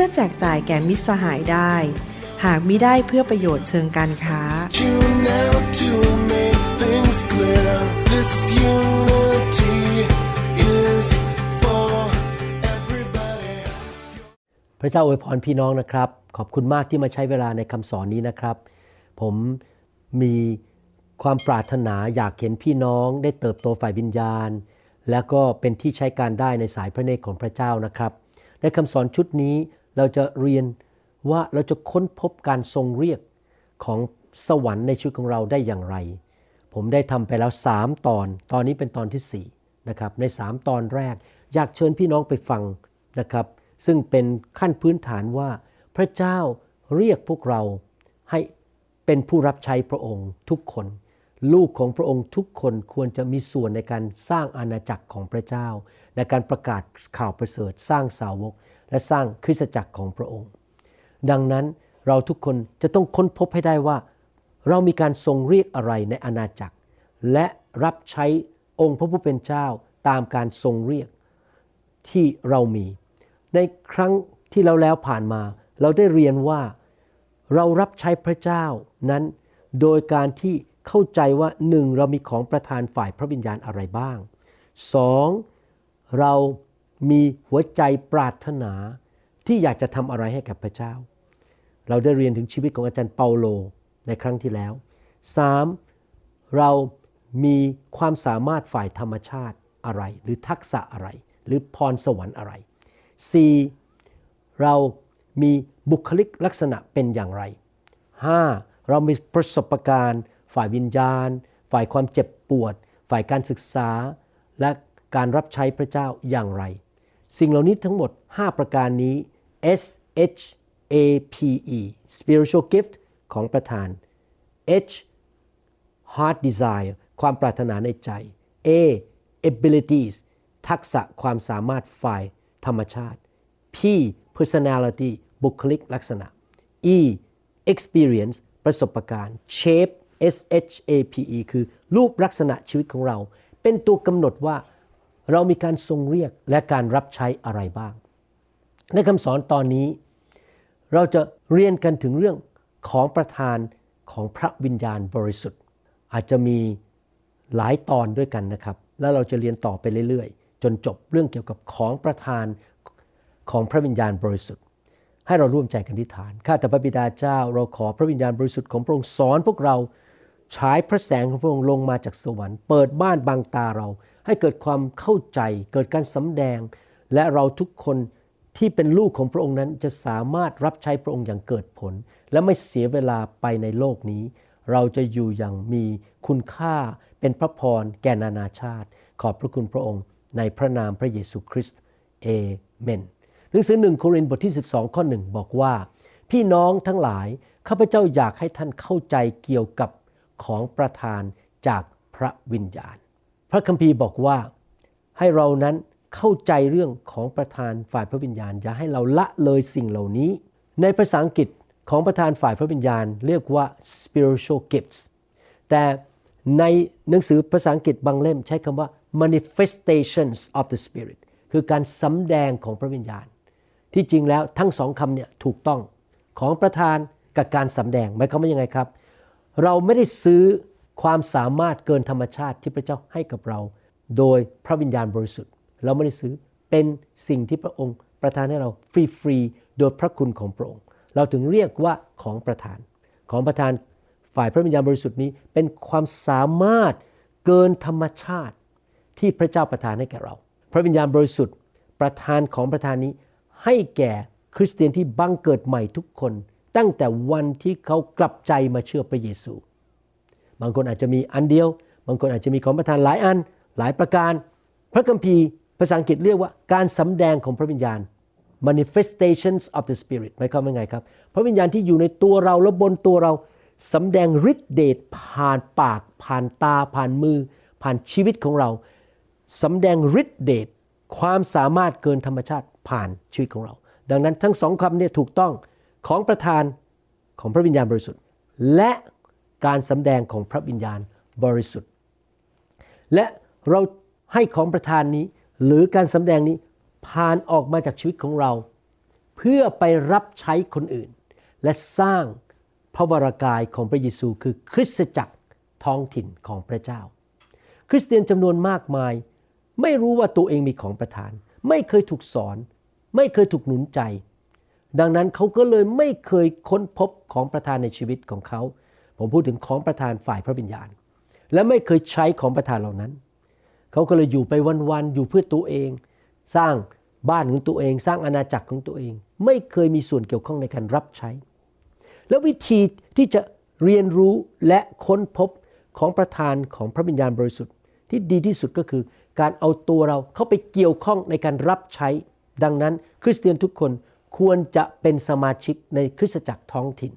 พื่อแจกจ่ายแก่มิตรสหายได้ หากมิได้เพื่อประโยชน์เชิงการค้า for พระเจ้าอวยพรพี่น้องนะครับ ขอบคุณมากที่มาใช้เวลาในคำสอนนี้นะครับ ผมมีความปรารถนาอยากเห็นพี่น้องได้เติบโตฝ่ายวิญญาณ แล้วก็เป็นที่ใช้การได้ในสายพระเนตรของพระเจ้านะครับ ในคำสอนชุดนี้ เราจะเรียนว่าเราจะค้นพบการทรงเรียกของสวรรค์ในชีวิตของเราได้อย่างไร ผมได้ทำไปแล้ว 3 ตอน ตอนนี้เป็นตอนที่ 4 นะครับ ใน 3 ตอนแรก อยากเชิญพี่น้องไปฟังนะครับ ซึ่งเป็นขั้นพื้นฐานว่า พระเจ้าเรียกพวกเราให้เป็นผู้รับใช้พระองค์ทุกคน ลูกของพระองค์ทุกคนควรจะมีส่วนในการสร้างอาณาจักรของพระเจ้า ในการประกาศข่าวประเสริฐสร้างสาวก และสร้างคริสตจักรของพระองค์ ดังนั้นเราทุกคนจะต้องค้นพบให้ได้ว่า เรามีการทรงเรียกอะไรในอาณาจักร และรับใช้องค์พระผู้เป็นเจ้าตามการทรงเรียกที่เรามี ในครั้งที่เราแล้วผ่านมา เราได้เรียนว่าเรารับใช้พระเจ้านั้นโดยการที่เข้าใจว่าหนึ่งเรามีของประทานฝ่ายพระวิญญาณอะไรบ้างสองเรา มีหัวใจปรารถนาที่อยากจะทำอะไรให้กับพระเจ้า เราได้เรียนถึงชีวิตของอาจารย์เปาโลในครั้งที่แล้ว 3. เรามีความสามารถฝ่ายธรรมชาติอะไร หรือทักษะอะไร หรือพรสวรรค์อะไร 4. เรามีบุคลิกลักษณะเป็นอย่างไร 5. เรามีประสบการณ์ ฝ่ายวิญญาณ ฝ่ายความเจ็บปวด ฝ่ายการศึกษา และการรับใช้พระเจ้าอย่างไร สิ่งเหล่านี้ทั้งหมด 5 ประการนี้ S H A P E spiritual gift ของประธาน H heart desire ความปรารถนาในใจ A abilities ทักษะความสามารถฝ่ายธรรมชาติ P personality บุคลิกลักษณะ E experience ประสบการณ์ shape S H A P E คือรูปลักษณะชีวิตของเรา เป็นตัวกำหนดว่า เรามีการทรงเรียกและการรับใช้อะไรบ้าง ในคำสอนตอนนี้ เราจะเรียนกันถึงเรื่องของประธานของพระวิญญาณบริสุทธิ์ อาจจะมีหลายตอนด้วยกันนะครับ แล้วเราจะเรียนต่อไปเรื่อยๆ จนจบเรื่องเกี่ยวกับของประธานของพระวิญญาณบริสุทธิ์ ให้เราร่วมใจกันทิฐาน ข้าแต่พระบิดาเจ้า เราขอพระวิญญาณบริสุทธิ์ของพระองค์สอนพวกเราฉายพระแสงของพระองค์ลงมาจากสวรรค์ เปิดบ้านบางตาเรา ให้เกิดความเข้าใจ เกิดการสำแดง และเราทุกคนที่เป็นลูกของพระองค์นั้นจะสามารถรับใช้พระองค์อย่างเกิดผล และไม่เสียเวลาไปในโลกนี้ เราจะอยู่อย่างมีคุณค่าเป็นพระพรแก่นานาชาติ ขอบพระคุณพระองค์ในพระนามพระเยซูคริสต์เอเมนหนังสือหนึ่งโครินธ์บทที่ 12 ข้อหนึ่งบอกว่า พี่น้องทั้งหลายข้าพเจ้าอยากให้ท่านเข้าใจเกี่ยวกับของประทานจากพระวิญญาณ พระคัมภีร์บอกว่าให้เรานั้นเข้าใจเรื่องของประธานฝ่ายพระวิญญาณ อย่าให้เราละเลยสิ่งเหล่านี้ ในภาษาอังกฤษของประธานฝ่ายพระวิญญาณ เรียกว่า spiritual gifts แต่ในหนังสือภาษาอังกฤษบางเล่มใช้คำว่า manifestations of the spirit คือการสำแดงของพระวิญญาณ ที่จริงแล้วทั้งสองคำเนี่ยถูกต้องของประธานกับการสำแดงหมายความว่ายังไงครับ เราไม่ได้ซื้อ ความสามารถเกินธรรมชาติที่พระเจ้าให้กับเรา โดยพระวิญญาณบริสุทธิ์ เราไม่ได้ซื้อเป็นสิ่งที่พระองค์ประทานให้เราฟรีๆโดยพระคุณของพระองค์ เราถึงเรียกว่าของประทาน ของประทานฝ่ายพระวิญญาณบริสุทธิ์นี้เป็นความสามารถเกินธรรมชาติที่พระเจ้าประทานให้แก่เรา พระวิญญาณบริสุทธิ์ประทานของประทานนี้ให้แก่คริสเตียนที่บังเกิดใหม่ทุกคน ตั้งแต่วันที่เขากลับใจมาเชื่อพระเยซู บางคนอาจจะมีอันเดียว บางคนอาจจะมีของประทานหลายอันหลายประการ พระคัมภีร์ภาษาอังกฤษเรียกว่าการสำแดงของพระวิญญาณ manifestations of the spirit หมายความว่าไงครับ พระวิญญาณที่อยู่ในตัวเราและบนตัวเราสำแดงฤทธิเดชผ่านปาก ผ่านตา ผ่านมือ ผ่านชีวิตของเราสำแดงฤทธิเดชความสามารถเกินธรรมชาติผ่านชีวิตของเรา ดังนั้นทั้งสองคำเนี่ยถูกต้องของประธานของพระวิญญาณบริสุทธิ์ และ การสำแดงของพระวิญญาณบริสุทธิ์ และเราให้ของประธานนี้หรือการสำแดงนี้ผ่านออกมาจากชีวิตของเรา เพื่อไปรับใช้คนอื่น และสร้างพระวรากายของพระเยซูคือคริสตจักรท้องถิ่นของพระเจ้า คริสเตียนจำนวนมากมาย ไม่รู้ว่าตัวเองมีของประทาน ไม่เคยถูกสอน ไม่เคยถูกหนุนใจ ดังนั้นเขาก็เลยไม่เคยค้นพบของประทานในชีวิตของเขา ผมพูดถึงของประทานฝ่ายพระวิญญาณ และไม่เคยใช้ของประทานเหล่านั้น เขาก็เลยอยู่ไปวันๆอยู่เพื่อตัวเอง สร้างบ้านของตัวเอง สร้างอาณาจักรของตัวเอง ไม่เคยมีส่วนเกี่ยวข้องในการรับใช้ แล้ววิธีที่จะเรียนรู้และค้นพบของประธานของพระวิญญาณบริสุทธิ์ ที่ดีที่สุดก็คือการเอาตัวเราเข้าไปเกี่ยวข้องในการรับใช้ ดังนั้น คริสเตียนทุกคนควรจะเป็นสมาชิกในคริสตจักรท้องถิ่น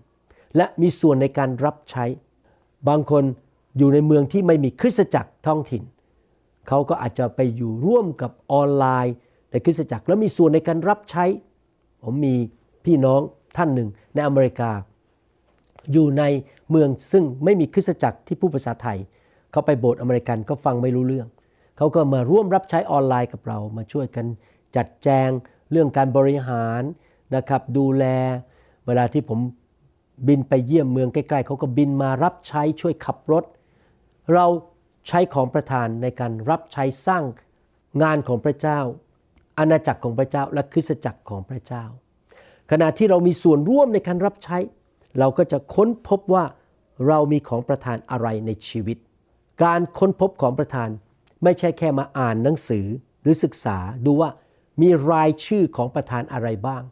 และมีส่วนในการรับใช้ บางคนอยู่ในเมืองที่ไม่มีคริสตจักรท้องถิ่น เขาก็อาจจะไปอยู่ร่วมกับออนไลน์ในคริสตจักร แล้วมีส่วนในการรับใช้ ผมมีพี่น้องท่านหนึ่งในอเมริกา อยู่ในเมืองซึ่งไม่มีคริสตจักรที่พูดภาษาไทย เขาไปโบสถ์อเมริกันก็ฟังไม่รู้เรื่อง เขาก็มาร่วมรับใช้ออนไลน์กับเรา มาช่วยกันจัดแจงเรื่องการบริหารนะครับดูแล เวลาที่ผม บินไปเยี่ยมเมืองใกล้ๆเขาก็บินมารับใช้ช่วยขับรถ เราใช้ของประทานในการรับใช้สร้างงานของพระเจ้า อาณาจักรของพระเจ้าและคริสตจักรของพระเจ้า ขณะที่เรามีส่วนร่วมในการรับใช้ เราก็จะค้นพบว่าเรามีของประทานอะไรในชีวิต การค้นพบของประทานไม่ใช่แค่มาอ่านหนังสือหรือศึกษาดูว่ามีรายชื่อของประธานอะไรบ้าง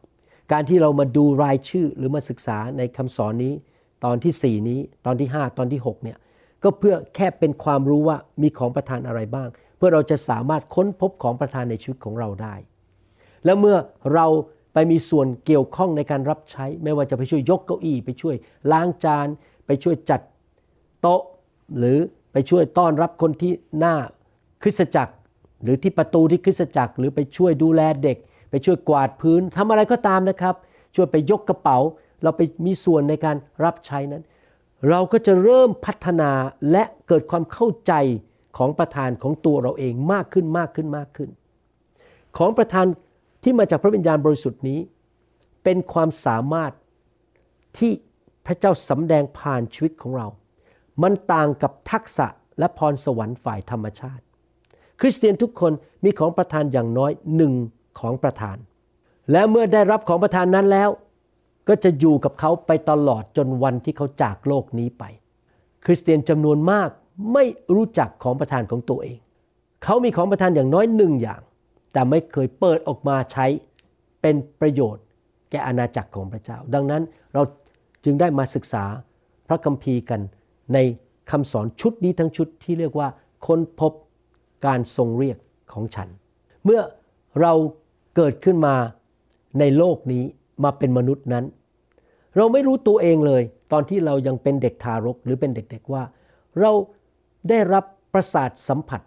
การที่เรามาดูรายชื่อหรือมาศึกษาในคำสอนนี้ ตอนที่ 4 นี้ตอนที่ 5 ตอนที่ 6 เนี่ย ก็เพื่อแค่เป็นความรู้ว่ามีของประทานอะไรบ้าง เพื่อเราจะสามารถค้นพบของประทานในชีวิตของเราได้ แล้วเมื่อเราไปมีส่วนเกี่ยวข้องในการรับใช้ ไม่ว่าจะไปช่วยยกเก้าอี้ไปช่วยล้างจาน ไปช่วยจัดโต๊ะ หรือไปช่วยต้อนรับคนที่หน้าคริสตจักร หรือที่ประตูที่คริสตจักร หรือไปช่วยดูแลเด็ก ไปช่วยกวาดพื้นทำอะไรก็ตามนะครับ ช่วยไปยกกระเป๋า เราไปมีส่วนในการรับใช้นั้น เราก็จะเริ่มพัฒนาและเกิดความเข้าใจของประธานของตัวเราเองมากขึ้นมากขึ้นมากขึ้น ของประธานที่มาจากพระวิญญาณบริสุทธิ์นี้ เป็นความสามารถที่พระเจ้าสำแดงผ่านชีวิตของเรา มันต่างกับทักษะและพรสวรรค์ฝ่ายธรรมชาติ คริสเตียนทุกคนมีของประทานอย่างน้อยหนึ่ง ของประทาน และเมื่อได้รับของประทานนั้นแล้ว ก็จะอยู่กับเขาไปตลอดจนวันที่เขาจากโลกนี้ไป คริสเตียนจำนวนมากไม่รู้จักของประทานของตัวเอง เขามีของประทานอย่างน้อยหนึ่งอย่าง แต่ไม่เคยเปิดออกมาใช้เป็นประโยชน์ แก่อาณาจักรของพระเจ้า ดังนั้นเราจึงได้มาศึกษาพระคัมภีร์กันในคำสอนชุดนี้ทั้งชุดที่เรียกว่าค้นพบการทรงเรียกของฉัน เมื่อเรา เกิดขึ้นมาในโลกนี้มาเป็นมนุษย์นั้น เราไม่รู้ตัวเองเลย ตอนที่เรายังเป็นเด็กทารกหรือเป็นเด็กๆว่า เราได้รับประสาทสัมผัส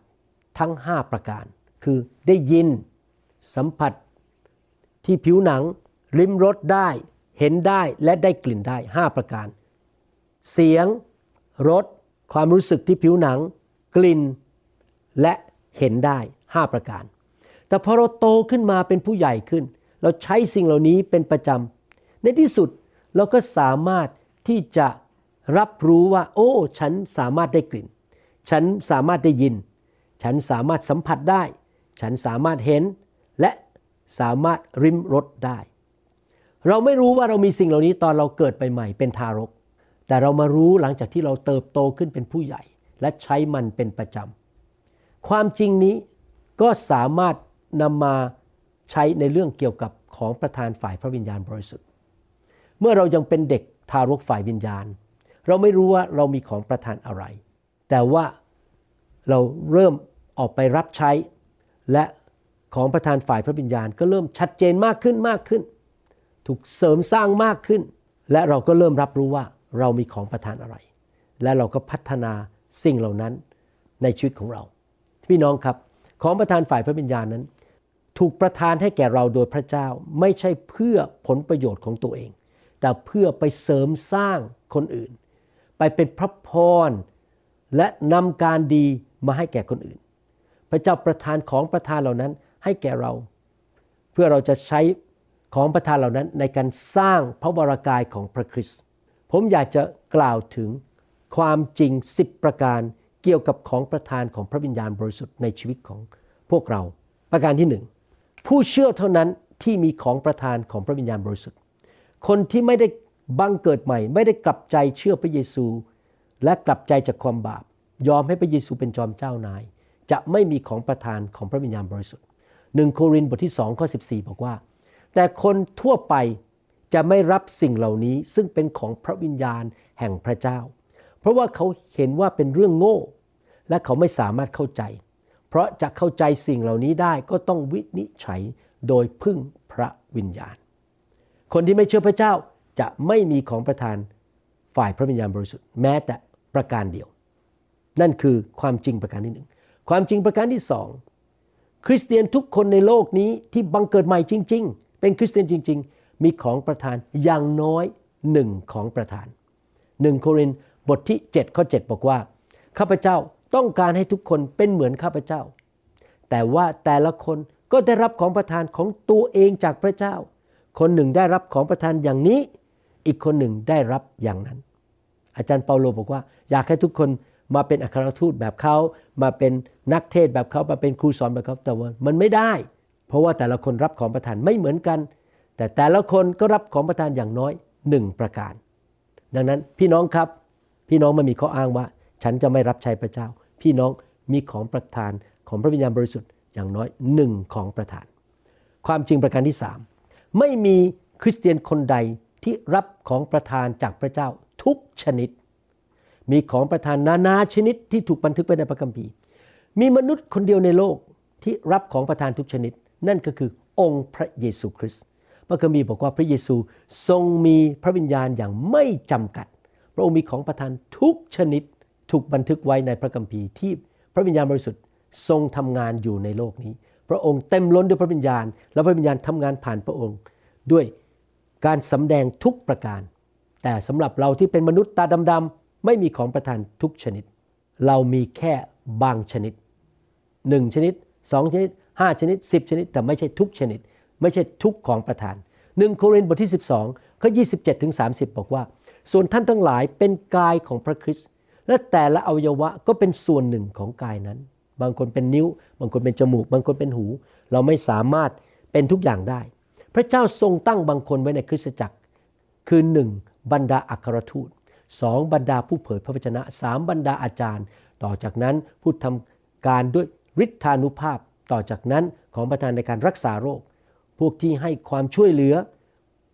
ทั้ง 5 ประการ คือได้ยินสัมผัสที่ผิวหนัง ลิ้มรสได้เห็นได้และได้กลิ่นได้ 5 ประการ เสียงรสความรู้สึกที่ผิวหนัง กลิ่น และเห็นได้ 5 ประการ แต่พอเราโตขึ้นมาเป็นผู้ใหญ่ขึ้น เราใช้สิ่งเหล่านี้เป็นประจำในที่สุดเราก็สามารถที่จะรับรู้ว่า โอ้ ฉันสามารถได้กลิ่น ฉันสามารถได้ยิน ฉันสามารถสัมผัสได้ ฉันสามารถเห็น และสามารถริมรสได้ เราไม่รู้ว่าเรามีสิ่งเหล่านี้ตอนเราเกิดไปใหม่เป็นทารก แต่เรามารู้หลังจากที่เราเติบโตขึ้นเป็นผู้ใหญ่ และใช้มันเป็นประจำความจริงนี้ก็สามารถ นำมาใช้ในเรื่องเกี่ยวกับของประธานฝ่ายพระวิญญาณบริสุทธิ์ เมื่อเรายังเป็นเด็กทารกฝ่ายวิญญาณ เราไม่รู้ว่าเรามีของประทานอะไร แต่ว่าเราเริ่มออกไปรับใช้ และของประธานฝ่ายพระวิญญาณ ก็เริ่มชัดเจนมากขึ้นมากขึ้น ถูกเสริมสร้างมากขึ้น และเราก็เริ่มรับรู้ว่าเรามีของประทานอะไร และเราก็พัฒนาสิ่งเหล่านั้นในชีวิตของเรา พี่น้องครับ ของประทานฝ่ายพระวิญญาณนั้น ถูกประทานให้แก่เราโดยพระเจ้าไม่ใช่เพื่อผลประโยชน์ของตัวเอง แต่เพื่อไปเสริมสร้างคนอื่น ไปเป็นพระพรและนำการดีมาให้แก่คนอื่น พระเจ้าประทานของประทานเหล่านั้นให้แก่เรา เพื่อเราจะใช้ของประทานเหล่านั้นในการสร้างพระวรากายของพระคริสต์ผมอยากจะกล่าวถึงความจริง 10 ประการเกี่ยวกับของประทานของพระวิญญาณบริสุทธิ์ในชีวิตของพวกเรา ประการที่หนึ่ง ผู้เชื่อเท่านั้นที่มีของประทานของพระวิญญาณบริสุทธิ์ คนที่ไม่ได้บังเกิดใหม่ ไม่ได้กลับใจเชื่อพระเยซู และกลับใจจากความบาป ยอมให้พระเยซูเป็นจอมเจ้านาย จะไม่มีของประทานของพระวิญญาณบริสุทธิ์หนึ่งโครินธ์บทที่2ข้อ14 บอกว่า แต่คนทั่วไปจะไม่รับสิ่งเหล่านี้ซึ่งเป็นของพระวิญญาณแห่งพระเจ้า เพราะว่าเขาเห็นว่าเป็นเรื่องโง่ และเขาไม่สามารถเข้าใจ เพราะจะเข้าใจสิ่งเหล่านี้ได้ก็ต้องวินิจฉัยโดยพึ่งพระวิญญาณ คนที่ไม่เชื่อพระเจ้าจะไม่มีของประทานฝ่ายพระวิญญาณบริสุทธิ์แม้แต่ประการเดียว นั่นคือความจริงประการที่หนึ่งความจริงประการที่สองคริสเตียนทุกคนในโลกนี้ที่บังเกิดใหม่จริง ๆ เป็นคริสเตียนจริง ๆ มีของประทานอย่างน้อยหนึ่งของประทานหนึ่งโครินบทที่7ข้อ7บอกว่าข้าพเจ้า ต้องการให้ทุกคนเป็นเหมือนข้าพเจ้า แต่ว่าแต่ละคนก็ได้รับของประทานของตัวเองจากพระเจ้า คนหนึ่งได้รับของประทานอย่างนี้ อีกคนหนึ่งได้รับอย่างนั้น อาจารย์เปาโลบอกว่า อยากให้ทุกคนมาเป็นอัครทูตแบบเขามาเป็นนักเทศแบบเขามาเป็นครูสอนแบบเขาแต่ว่ามันไม่ได้ เพราะว่าแต่ละคนรับของประทานไม่เหมือนกัน แต่แต่ละคนก็รับของประทานอย่างน้อยหนึ่งประการ ดังนั้นพี่น้องครับ พี่น้องไม่มีข้ออ้างว่า ฉันจะไม่รับใช้พระเจ้า พี่น้องมีของประทานของพระวิญญาณบริสุทธิ์อย่างน้อยหนึ่งของประทาน ความจริงประการที่สามไม่มีคริสเตียนคนใดที่รับของประทานจากพระเจ้าทุกชนิด มีของประทานนานาชนิดที่ถูกบันทึกไว้ในพระคัมภีร์ มีมนุษย์คนเดียวในโลกที่รับของประทานทุกชนิด นั่นก็คือองค์พระเยซูคริสต์พระคัมภีร์บอกว่าพระเยซูทรงมีพระวิญญาณอย่างไม่จำกัด พระองค์มีของประทานทุกชนิด ถูกบันทึกไว้ในพระคัมภีร์ที่พระวิญญาณบริสุทธิ์ทรงทำงานอยู่ในโลกนี้ พระองค์เต็มล้นด้วยพระวิญญาณ และพระวิญญาณทำงานผ่านพระองค์ ด้วยการสำแดงทุกประการ แต่สำหรับเราที่เป็นมนุษย์ตาดำๆไม่มีของประทานทุกชนิด เรามีแค่บางชนิดหนึ่งชนิดสองชนิดห้าชนิดสิบชนิด แต่ไม่ใช่ทุกชนิด ไม่ใช่ทุกของประทานหนึ่งโครินธ์บทที่ 12ข้อ27ถึง30 บอกว่า ส่วนท่านทั้งหลายเป็นกายของพระคริสต์ และแต่ละอวัยวะก็เป็นส่วนหนึ่งของกายนั้น บางคนเป็นนิ้ว บางคนเป็นจมูก บางคนเป็นหู เราไม่สามารถเป็นทุกอย่างได้ พระเจ้าทรงตั้งบางคนไว้ในคริสตจักร คือหนึ่งบรรดาอัครทูตสองบรรดาผู้เผยพระวจนะสามบรรดาอาจารย์ ต่อจากนั้นผู้ทำการด้วยฤทธานุภาพ ต่อจากนั้นของประธานในการรักษาโรค พวกที่ให้ความช่วยเหลือ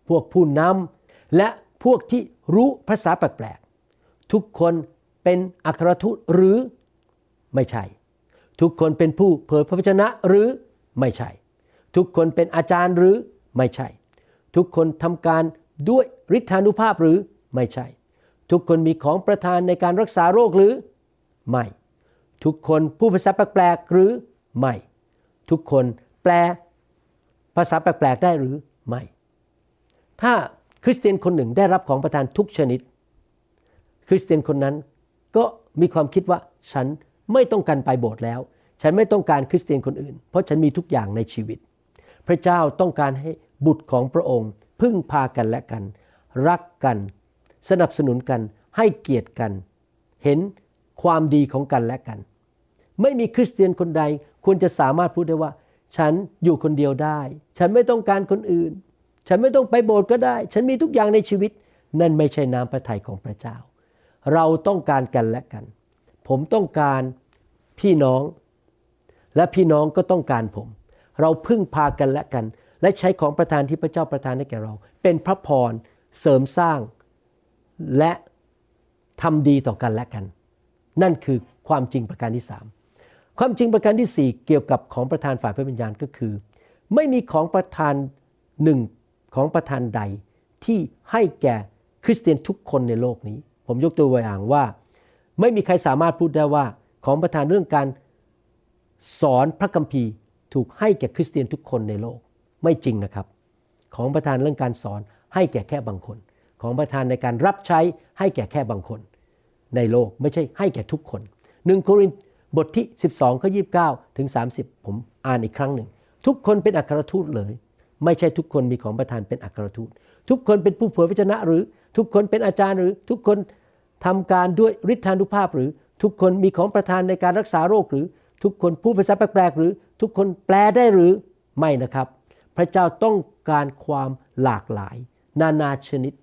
พวกผู้นำและพวกที่รู้ภาษาแปลกๆทุกคน เป็นอัครทูตหรือไม่ใช่ ทุกคนเป็นผู้เผยพระวจนะหรือไม่ใช่ ทุกคนเป็นอาจารย์หรือไม่ใช่ ทุกคนทำการด้วยฤทธานุภาพหรือไม่ใช่ ทุกคนมีของประทานในการรักษาโรคหรือไม่ ทุกคนพูดภาษาแปลกๆหรือไม่ ทุกคนแปลภาษาแปลกๆได้หรือไม่ ถ้าคริสเตียนคนหนึ่งได้รับของประทานทุกชนิด คริสเตียนคนนั้น ก็มีความคิดว่าฉันไม่ต้องการไปโบสถ์แล้ว ฉันไม่ต้องการคริสเตียนคนอื่น เพราะฉันมีทุกอย่างในชีวิต พระเจ้าต้องการให้บุตรของพระองค์ พึ่งพากันและกัน รักกัน สนับสนุนกันให้เกียรติกัน เห็นความดีของกันและกัน ไม่มีคริสเตียนคนใดควรจะสามารถพูดได้ว่า ฉันอยู่คนเดียวได้ ฉันไม่ต้องการคนอื่น ฉันไม่ต้องไปโบสถ์ก็ได้ ฉันมีทุกอย่างในชีวิต นั่นไม่ใช่น้ำพระทัยของพระเจ้า เราต้องการกันและกัน ผมต้องการพี่น้อง และพี่น้องก็ต้องการผม เราพึ่งพากันและกัน และใช้ของประทานที่พระเจ้าประทานให้แก่เรา เป็นพระพรเสริมสร้างและทำดีต่อกันและกัน นั่นคือความจริงประการที่สามความจริงประการที่ 4 เกี่ยวกับของประธานฝ่ายพระวิญญาณก็คือ ไม่มีของประธานหนึ่งของประธานใดที่ให้แก่คริสเตียนทุกคนในโลกนี้ ผมยกตัวอย่างว่า ไม่มีใครสามารถพูดได้ว่า ของประธานเรื่องการสอนพระคัมภีร์ถูกให้แก่คริสเตียนทุกคนในโลกไม่จริงนะครับ ของประธานเรื่องการสอนให้แก่แค่บางคน ของประธานในการรับใช้ให้แก่แค่บางคน ในโลกไม่ใช่ให้แก่ทุกคนหนึ่งโครินธ์บทที่ 12ข้อ29 ถึง 30 ผมอ่านอีกครั้งหนึ่ง ทุกคนเป็นอัครทูตเลย ไม่ใช่ทุกคนมีของประธานเป็นอัครทูต ทุกคนเป็นผู้เผยพระชนะหรือทุกคนเป็นอาจารย์หรือทุกคน ทำการด้วยฤทธานุภาพหรือทุกคนมีของประธานในการรักษาโรคหรือทุกคนพูดภาษาแปลกๆหรือทุกคนแปลได้หรือไม่นะครับ พระเจ้าต้องการความหลากหลาย นานาชนิด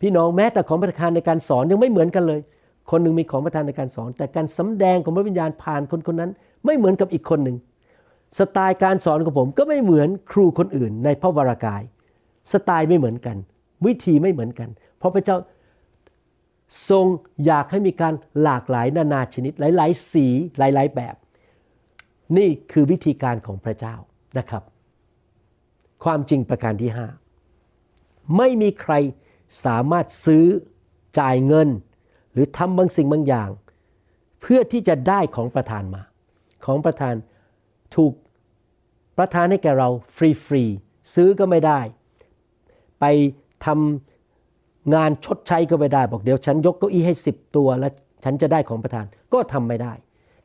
พี่น้องแม้แต่ของประธานในการสอนยังไม่เหมือนกันเลย คนหนึ่งมีของประธานในการสอน แต่การสำแดงของพระวิญญาณผ่านคนคนนั้น ไม่เหมือนกับอีกคนหนึ่งสไตล์การสอนของผมก็ไม่เหมือนครูคนอื่นในพระวรากาย สไตล์ไม่เหมือนกัน วิธีไม่เหมือนกัน เพราะพระเจ้า ทรงอยากให้มีการหลากหลายนานาชนิด หลาย ๆ สีหลาย ๆ แบบ นี่คือวิธีการของพระเจ้านะครับ ความจริงประการที่ 5 ไม่มีใครสามารถซื้อจ่ายเงิน หรือทำบางสิ่งบางอย่าง เพื่อที่จะได้ของประทานมา ของประทานถูกประทานให้แก่เราฟรีๆซื้อก็ไม่ได้ ไปทำ งานชดใช้ก็ไม่ได้ บอกเดี๋ยวฉันยกเก้าอี้ให้ 10 ตัว แล้วฉันจะได้ของประทานก็ทำไม่ได้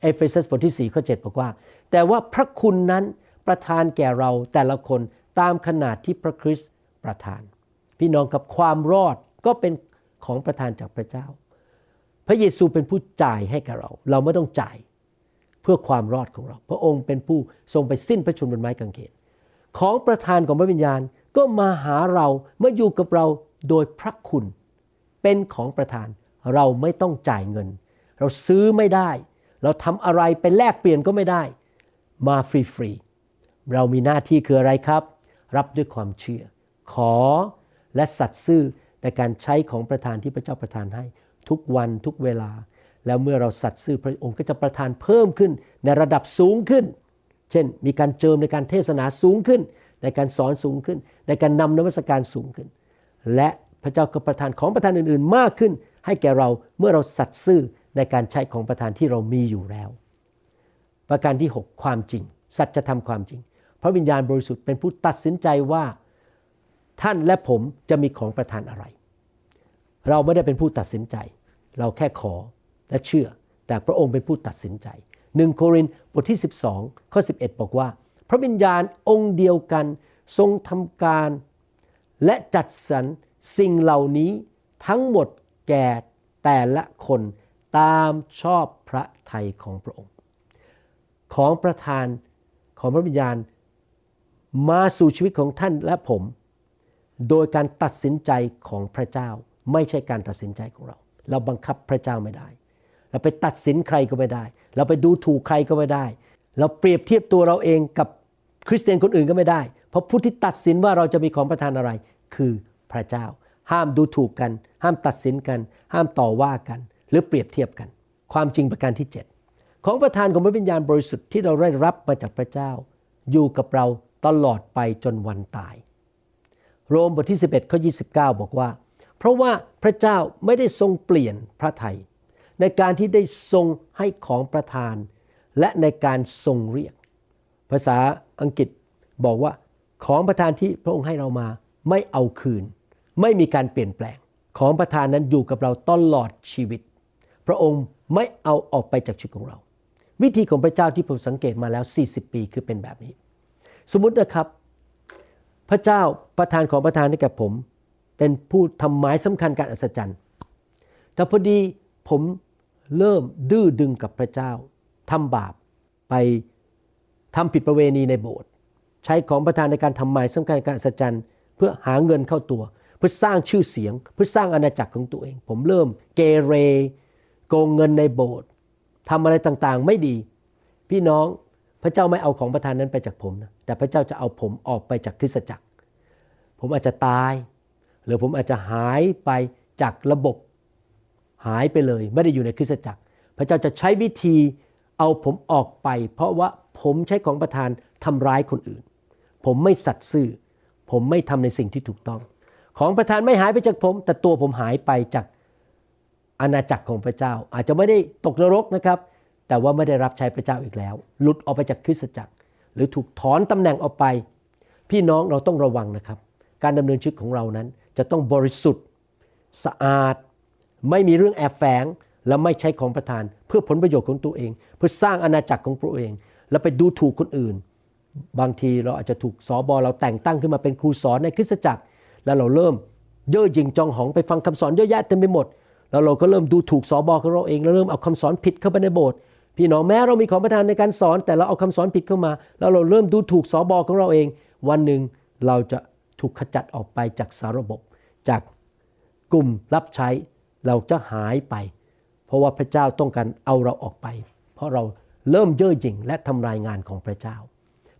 เอเฟซัสบทที่4ข้อ7บอกว่า แต่ว่าพระคุณนั้นประทานแก่เราแต่ละคนตามขนาดที่พระคริสต์ประทาน พี่น้องกับความรอดก็เป็นของประทานจากพระเจ้า พระเยซูเป็นผู้จ่ายให้กับเรา เราไม่ต้องจ่ายเพื่อความรอดของเรา พระองค์เป็นผู้ทรงไปสิ้นพระชนม์บนไม้กางเขนของประทานของพระวิญญาณก็มาหาเรามื่ออยู่กับเรา โดยพระคุณเป็นของประทาน เราไม่ต้องจ่ายเงิน เราซื้อไม่ได้ เราทำอะไรไปแลกเปลี่ยนก็ไม่ได้ มาฟรีๆเรามีหน้าที่คืออะไรครับ รับด้วยความเชื่อ ขอและสัตย์ซื่อในการใช้ของประทานที่พระเจ้าประทานให้ ทุกวันทุกเวลา แล้วเมื่อเราสัตย์ซื่อพระองค์ก็จะประทานเพิ่มขึ้นในระดับสูงขึ้น เช่น มีการเจิมในการเทศนาสูงขึ้น ในการสอนสูงขึ้น ในการนำนวัตการสูงขึ้น และพระเจ้าก็ประทานของประทานอื่นๆ มากขึ้น ให้แก่เราเมื่อเราสัตย์ซื่อในการใช้ของประทานที่เรามีอยู่แล้ว ประการที่ 6 ความจริง สัจธรรมความจริง พระวิญญาณบริสุทธิ์เป็นผู้ตัดสินใจว่า ท่านและผมจะมีของประทานอะไร เราไม่ได้เป็นผู้ตัดสินใจ เราแค่ขอและเชื่อ แต่พระองค์เป็นผู้ตัดสินใจหนึ่งโครินธ์บทที่ 12ข้อ11 บอกว่า พระวิญญาณองค์เดียวกันทรงทำการ และจัดสรรสิ่งเหล่านี้ทั้งหมดแก่แต่ละคนตามชอบพระทัยของพระองค์ ของประทานของพระวิญญาณมาสู่ชีวิตของท่านและผม โดยการตัดสินใจของพระเจ้า ไม่ใช่การตัดสินใจของเรา เราบังคับพระเจ้าไม่ได้ เราไปตัดสินใครก็ไม่ได้ เราไปดูถูกใครก็ไม่ได้ เราเปรียบเทียบตัวเราเองกับคริสเตียนคนอื่นก็ไม่ได้ เพราะผู้ที่ตัดสินว่าเราจะมีของประทานอะไร คือพระเจ้า ห้ามดูถูกกัน ห้ามตัดสินกัน ห้ามต่อว่ากัน หรือเปรียบเทียบกัน ความจริงประการที่ 7 ของประทานของพระวิญญาณบริสุทธิ์ที่เราได้รับมาจากพระเจ้า อยู่กับเราตลอดไปจนวันตาย โรมบทที่ 11ข้อ29 บอกว่า เพราะว่าพระเจ้าไม่ได้ทรงเปลี่ยนพระทัยในการที่ได้ทรงให้ของประทาน และในการทรงเรียก ภาษาอังกฤษบอกว่าของประทานที่พระองค์ให้เรามา ไม่เอาคืน ไม่มีการเปลี่ยนแปลง ของประทานนั้นอยู่กับเราตลอดชีวิต พระองค์ไม่เอาออกไปจากชีวิตของเรา วิธีของพระเจ้าที่ผมสังเกตมาแล้ว 40 ปีคือเป็นแบบนี้ สมมุตินะครับ พระเจ้าประทานของประทานให้กับผม เป็นผู้ทำหมายสำคัญการอัศจรรย์ แต่พอดีผมเริ่มดื้อดึงกับพระเจ้าทำบาปไปทำผิดประเวณีในโบสถ์ใช้ของประทานในการทำหมายสำคัญการอัศจรรย์ เพื่อหาเงินเข้าตัว เพื่อสร้างชื่อเสียง เพื่อสร้างอาณาจักรของตัวเอง ผมเริ่มเกเรโกงเงินในโบสถ์ทำอะไรต่างๆ ไม่ดี พี่น้องพระเจ้าไม่เอาของประทานนั้นไปจากผมนะแต่พระเจ้าจะเอาผมออกไปจากคริสตจักร ผมอาจจะตาย หรือผมอาจจะหายไปจากระบบหายไปเลย ไม่ได้อยู่ในคริสตจักร พระเจ้าจะใช้วิธีเอาผมออกไป เพราะว่าผมใช้ของประทานทำร้ายคนอื่น ผมไม่สัตย์ซื่อ ผมไม่ทำในสิ่งที่ถูกต้อง ของประทานไม่หายไปจากผม แต่ตัวผมหายไปจากอาณาจักรของพระเจ้า อาจจะไม่ได้ตกนรกนะครับ แต่ว่าไม่ได้รับใช้พระเจ้าอีกแล้ว หลุดออกไปจากคริสตจักร หรือถูกถอนตำแหน่งออกไป พี่น้องเราต้องระวังนะครับ การดำเนินชีวิตของเรานั้น จะต้องบริสุทธิ์สะอาด ไม่มีเรื่องแอบแฝงและไม่ใช้ของประทาน เพื่อผลประโยชน์ของตัวเอง เพื่อสร้างอาณาจักรของตัวเอง แล้วไปดูถูกคนอื่น บางทีเราอาจจะถูกสอบอเราแต่งตั้งขึ้นมาเป็นครูสอนในคริสตจักร แล้วเราเริ่มเย่อหยิ่งจองหองไปฟังคำสอนเยอะแยะเต็มไปหมด แล้วเราก็เริ่มดูถูกสอบอของเราเองแล้วเริ่มเอาคำสอนผิดเข้าไปในโบสถ์พี่น้องแม้เรามีของประทานในการสอน แต่เราเอาคำสอนผิดเข้ามา แล้วเราเริ่มดูถูกสอบอของเราเอง วันหนึ่งเราจะถูกขจัดออกไปจากสาระบบ จากกลุ่มรับใช้เราจะหายไป เพราะว่าพระเจ้าต้องการเอาเราออกไป เพราะเราเริ่มเย่อหยิ่งและทำลายงานของพระเจ้า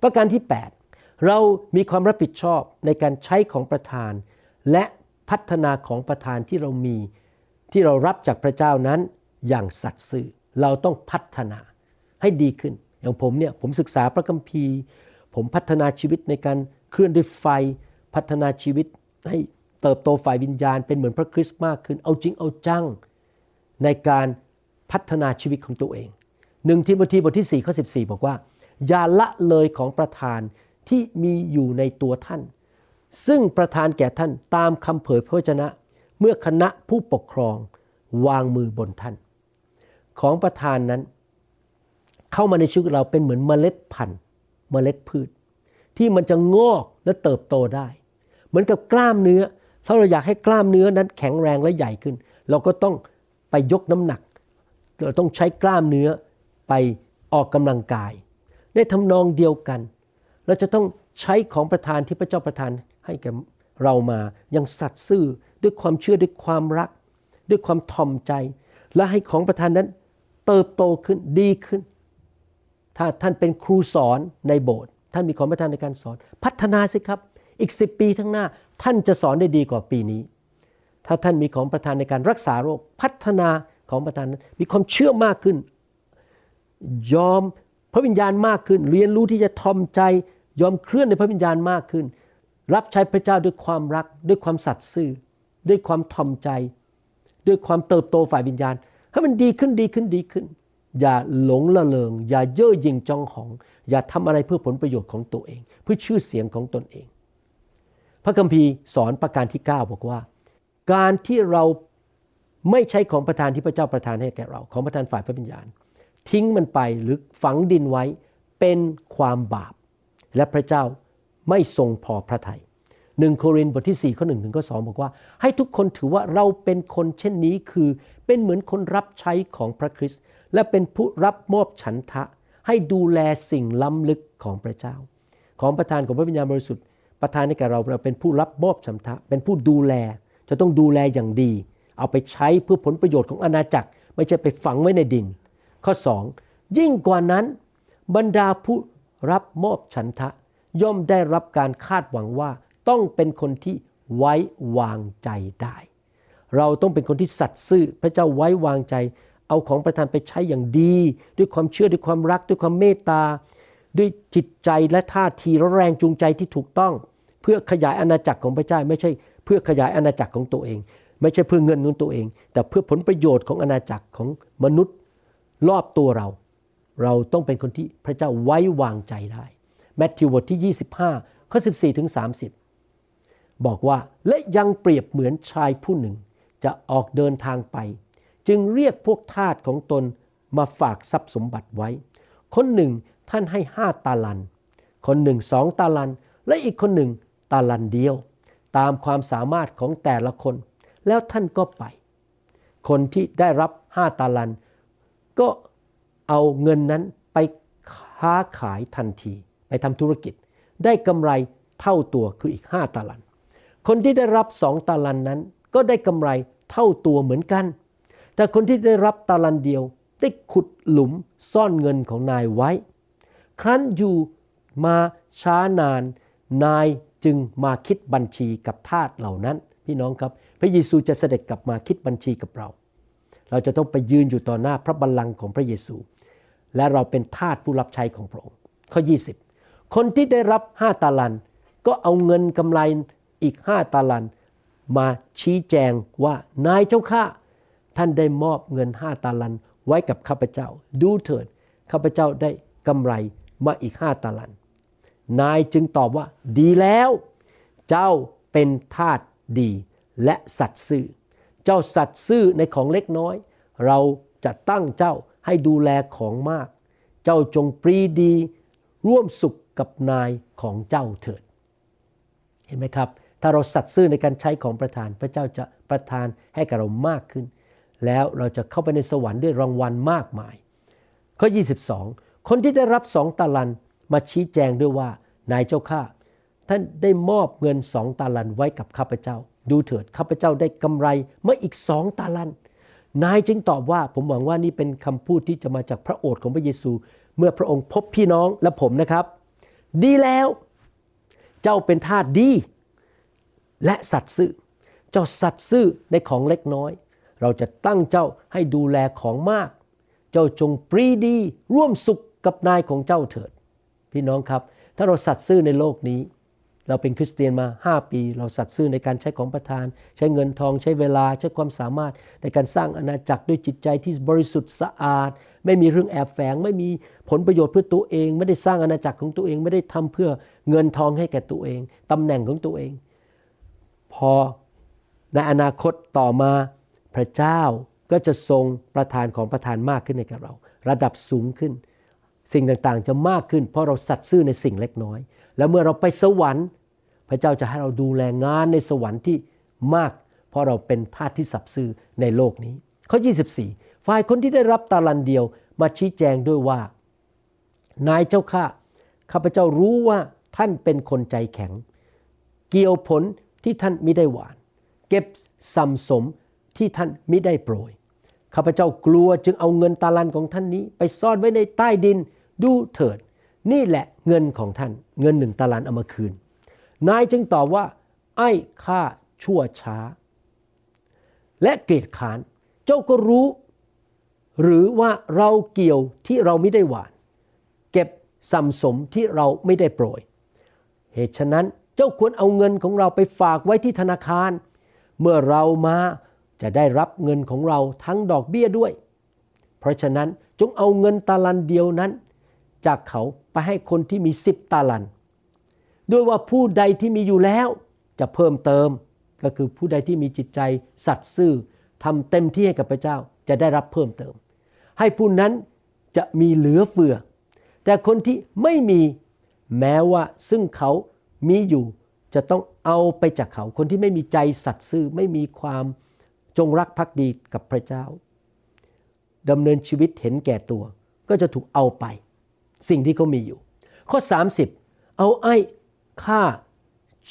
ประการที่ 8 เรามีความรับผิดชอบในการใช้ของประทาน และพัฒนาของประทานที่เรามี ที่เรารับจากพระเจ้านั้นอย่างสัตย์ซื่อเราต้องพัฒนาให้ดีขึ้น อย่างผมเนี่ยผมศึกษาพระคัมภีร์ ผมพัฒนาชีวิตในการเคลื่อนด้วยไฟ พัฒนาชีวิตให้เติบโตฝ่ายวิญญาณเป็นเหมือนพระคริสต์มากขึ้น เอาจริงเอาจังในการพัฒนาชีวิตของตัวเองหนึ่งทิโมธีบทที่4ข้อ14 บอกว่า อย่าละเลยของประธานที่มีอยู่ในตัวท่าน ซึ่งประธานแก่ท่านตามคำเผยพระวจนะ เมื่อคณะผู้ปกครองวางมือบนท่าน ของประธานนั้น เข้ามาในชีวิตเราเป็นเหมือนเมล็ดพันธุ์ เมล็ดพืช ที่มันจะงอกและเติบโตได้ เหมือนกับกล้ามเนื้อ ถ้าเราอยากให้กล้ามเนื้อนั้นแข็งแรงและใหญ่ขึ้น เราก็ต้องไปยกน้ำหนัก เราต้องใช้กล้ามเนื้อไปออกกำลังกาย ในทำนองเดียวกัน เราจะต้องใช้ของประทานที่พระเจ้าประทานให้แก่เรามาอย่างสัตย์ซื่อด้วยความเชื่อด้วยความรัก ด้วยความทอมใจ และให้ของประทานนั้นเติบโตขึ้นดีขึ้น ถ้าท่านเป็นครูสอนในโบสถ์ท่านมีของประทานในการสอน พัฒนาสิครับ อีกสิปีข้างหน้าท่านจะสอนได้ดีกว่าปีนี้ ถ้าท่านมีของประทานในการรักษาโรคพัฒนาของประทานนั้นมีความเชื่อมากขึ้น ยอม พระวิญญาณมากขึ้น เรียนรู้ที่จะทอมใจยอมเคลื่อนในพระวิญญาณมากขึ้น รับใช้พระเจ้าด้วยความรัก ด้วยความสัตย์ซื่อ ด้วยความทอมใจ ด้วยความเติบโตฝ่ายวิญญาณ ให้มันดีขึ้นดีขึ้นดีขึ้น อย่าหลงละเลงอย่าเย่อหยิ่งจองหอง อย่าทำอะไรเพื่อผลประโยชน์ของตัวเอง เพื่อชื่อเสียงของตนเอง พระคัมภีร์สอนประการที่ 9 บอกว่า การที่เราไม่ใช้ของประทานที่พระเจ้าประทานให้แก่เรา ของประทานฝ่ายพระวิญญาณ ทิ้งมันไปหรือฝังดินไว้เป็นความบาป และพระเจ้าไม่ทรงพอพระทยัยหนึ่งโครินธ์บทที่4ข้อหนึ่งถึงข้อสบอกว่า ให้ทุกคนถือว่าเราเป็นคนเช่นนี้คือเป็นเหมือนคนรับใช้ของพระคริสต์และเป็นผู้รับมอบฉันทะ ให้ดูแลสิ่งล้ำลึกของพระเจ้า ของประทานของพระวิญญาณบริสุทธิ์ประทานให้แก่เราเราเป็นผู้รับมอบฉันทะ เป็นผู้ดูแลจะต้องดูแลอย่างดี เอาไปใช้เพื่อผลประโยชน์ของอาณาจักร ไม่ใช่ไปฝังไว้ในดิน ข้อ 2 ยิ่งกว่านั้น บรรดาผู้รับมอบฉันทะ ย่อมได้รับการคาดหวังว่าต้องเป็นคนที่ไว้วางใจได้ เราต้องเป็นคนที่สัตย์ซื่อพระเจ้าไว้วางใจ เอาของประทานไปใช้อย่างดี ด้วยความเชื่อด้วยความรักด้วยความเมตตา ด้วยจิตใจและท่าทีและแรงจูงใจที่ถูกต้อง เพื่อขยายอาณาจักรของพระเจ้าไม่ใช่ เพื่อขยายอาณาจักรของตัวเอง ไม่ใช่เพื่อเงินของตัวเอง แต่เพื่อผลประโยชน์ของอาณาจักรของมนุษย์ รอบตัวเรา เราต้องเป็นคนที่พระเจ้าไว้วางใจได้แมทธิวบทที่ 25 ข้อ 14 ถึง 30 บอกว่าและยังเปรียบเหมือนชายผู้หนึ่งจะออกเดินทางไป จึงเรียกพวกทาสของตนมาฝากทรัพย์สมบัติไว้ คนหนึ่งท่านให้ห้าตาลัน คนหนึ่งสองตาลัน และอีกคนหนึ่งตาลันเดียว ตามความสามารถของแต่ละคน แล้วท่านก็ไป คนที่ได้รับห้าตาลัน ก็เอาเงินนั้นไปค้าขายทันที ไปทำธุรกิจ ได้กำไรเท่าตัวคืออีกห้าตาลัน คนที่ได้รับสองตาลันนั้น ก็ได้กำไรเท่าตัวเหมือนกัน แต่คนที่ได้รับตาลันเดียว ได้ขุดหลุมซ่อนเงินของนายไว้ ครั้นอยู่มาช้านาน นายจึงมาคิดบัญชีกับทาสเหล่านั้น พี่น้องครับ พระเยซูจะเสด็จกลับมาคิดบัญชีกับเรา เราจะต้องไปยืนอยู่ต่อหน้าพระบัลลังก์ของพระเยซู และเราเป็นทาสผู้รับใช้ของพระองค์ ข้อ 20 คนที่ได้รับ5ตาลัน ก็เอาเงินกำไรอีก5ตาลัน มาชี้แจงว่านายเจ้าข้าท่านได้มอบเงิน5ตาลันไว้กับข้าพเจ้า ดูเถิดข้าพเจ้าได้กำไรมาอีก5ตาลัน นายจึงตอบว่าดีแล้ว เจ้าเป็นทาสดีและสัตย์ซื่อ เจ้าสัตย์ซื่อในของเล็กน้อย เราจะตั้งเจ้าให้ดูแลของมาก เจ้าจงปรีดี ร่วมสุขกับนายของเจ้าเถิด เห็นไหมครับ ถ้าเราสัตย์ซื่อในการใช้ของประทาน พระเจ้าจะประทานให้กับเรามากขึ้น แล้วเราจะเข้าไปในสวรรค์ด้วยรางวัลมากมาย ข้อ 22 คนที่ได้รับสองตาลันมาชี้แจงด้วยว่านายเจ้าข้าท่านได้มอบเงินสองตาลันไว้กับข้าพเจ้า ดูเถิดข้าพเจ้าได้กำไรเมื่ออีกสองตาลัน นายจึงตอบว่าผมหวังว่านี่เป็นคำพูดที่จะมาจากพระโอษฐ์ของพระเยซู เมื่อพระองค์พบพี่น้องและผมนะครับ ดีแล้วเจ้าเป็นทาสดี และสัตย์ซื่อ เจ้าสัตย์ซื่อในของเล็กน้อย เราจะตั้งเจ้าให้ดูแลของมาก เจ้าจงปรีดี ร่วมสุขกับนายของเจ้าเถิด พี่น้องครับ ถ้าเราสัตย์ซื่อในโลกนี้ เราเป็นคริสเตียนมา 5 ปี เราสัตย์ซื่อในการใช้ของประทาน ใช้เงินทองใช้เวลาใช้ความสามารถในการสร้างอาณาจักรด้วยจิตใจที่บริสุทธิ์สะอาด ไม่มีเรื่องแอบแฝง ไม่มีผลประโยชน์เพื่อตัวเอง ไม่ได้สร้างอาณาจักรของตัวเอง ไม่ได้ทำเพื่อเงินทองให้แก่ตัวเองตำแหน่งของตัวเอง พอในอนาคตต่อมาพระเจ้าก็จะทรงประทานของประทานมากขึ้นในกับเรา ระดับสูงขึ้น สิ่งต่างๆจะมากขึ้น เพราะเราสัตย์ซื่อในสิ่งเล็กน้อย แล้วเมื่อเราไปสวรรค์ พระเจ้าจะให้เราดูแลงานในสวรรค์ที่มาก เพราะเราเป็นทาสที่สัตย์ซื่อในโลกนี้ ข้อ 24 ฝ่ายคนที่ได้รับตาลันเดียวมาชี้แจงด้วยว่า นายเจ้าข้าข้าพเจ้ารู้ว่าท่านเป็นคนใจแข็ง เกี่ยวผลที่ท่านมิได้หวาน เก็บสัมสมที่ท่านมิได้โปรยข้าพเจ้ากลัวจึงเอาเงินตาลันของท่านนี้ ไปซ่อนไว้ในใต้ดินดูเถิด นี่แหละเงินของท่านเงินหนึ่งตาลันเอามาคืน นายจึงตอบว่า ไอ้ข้าชั่วช้า และเกียดขาน เจ้าก็รู้ หรือว่าเราเกี่ยวที่เราไม่ได้หวาน เก็บสัมสมที่เราไม่ได้โปรย เหตุฉะนั้นเจ้าควรเอาเงินของเราไปฝากไว้ที่ธนาคาร เมื่อเรามาจะได้รับเงินของเราทั้งดอกเบี้ยด้วย เพราะฉะนั้นจงเอาเงินตาลันเดียวนั้น จากเขา ไปให้คนที่มีสิบตาลัน ด้วยว่าผู้ใดที่มีอยู่แล้วจะเพิ่มเติมก็คือผู้ใดที่มีจิตใจสัตย์ซื่อทำเต็มที่ให้กับพระเจ้าจะได้รับเพิ่มเติม ให้ผู้นั้นจะมีเหลือเฟือ แต่คนที่ไม่มีแม้ว่าซึ่งเขามีอยู่จะต้องเอาไปจากเขา คนที่ไม่มีใจสัตย์ซื่อไม่มีความจงรักภักดีกับพระเจ้าดำเนินชีวิตเห็นแก่ตัว ก็จะถูกเอาไป สิ่งที่เขามีอยู่ ข้อ 30 เอาไอ้ฆ่า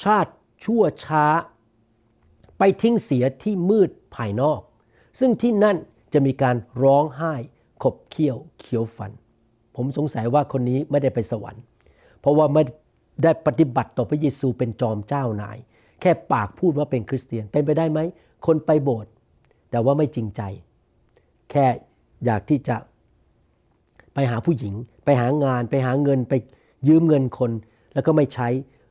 ชาติชั่วช้า ไปทิ้งเสียที่มืดภายนอก ซึ่งที่นั่นจะมีการร้องไห้ ขบเคี้ยวเคี้ยวฟัน ผมสงสัยว่าคนนี้ไม่ได้ไปสวรรค์ เพราะว่าไม่ได้ปฏิบัติต่อพระเยซูเป็นจอมเจ้านาย แค่ปากพูดว่าเป็นคริสเตียนเป็นไปได้ไหมคนไปโบสถ์แต่ว่าไม่จริงใจ แค่อยากที่จะ ไปหาผู้หญิง ไปหางาน ไปหาเงินไปยืมเงินคน แล้วก็ไม่ใช้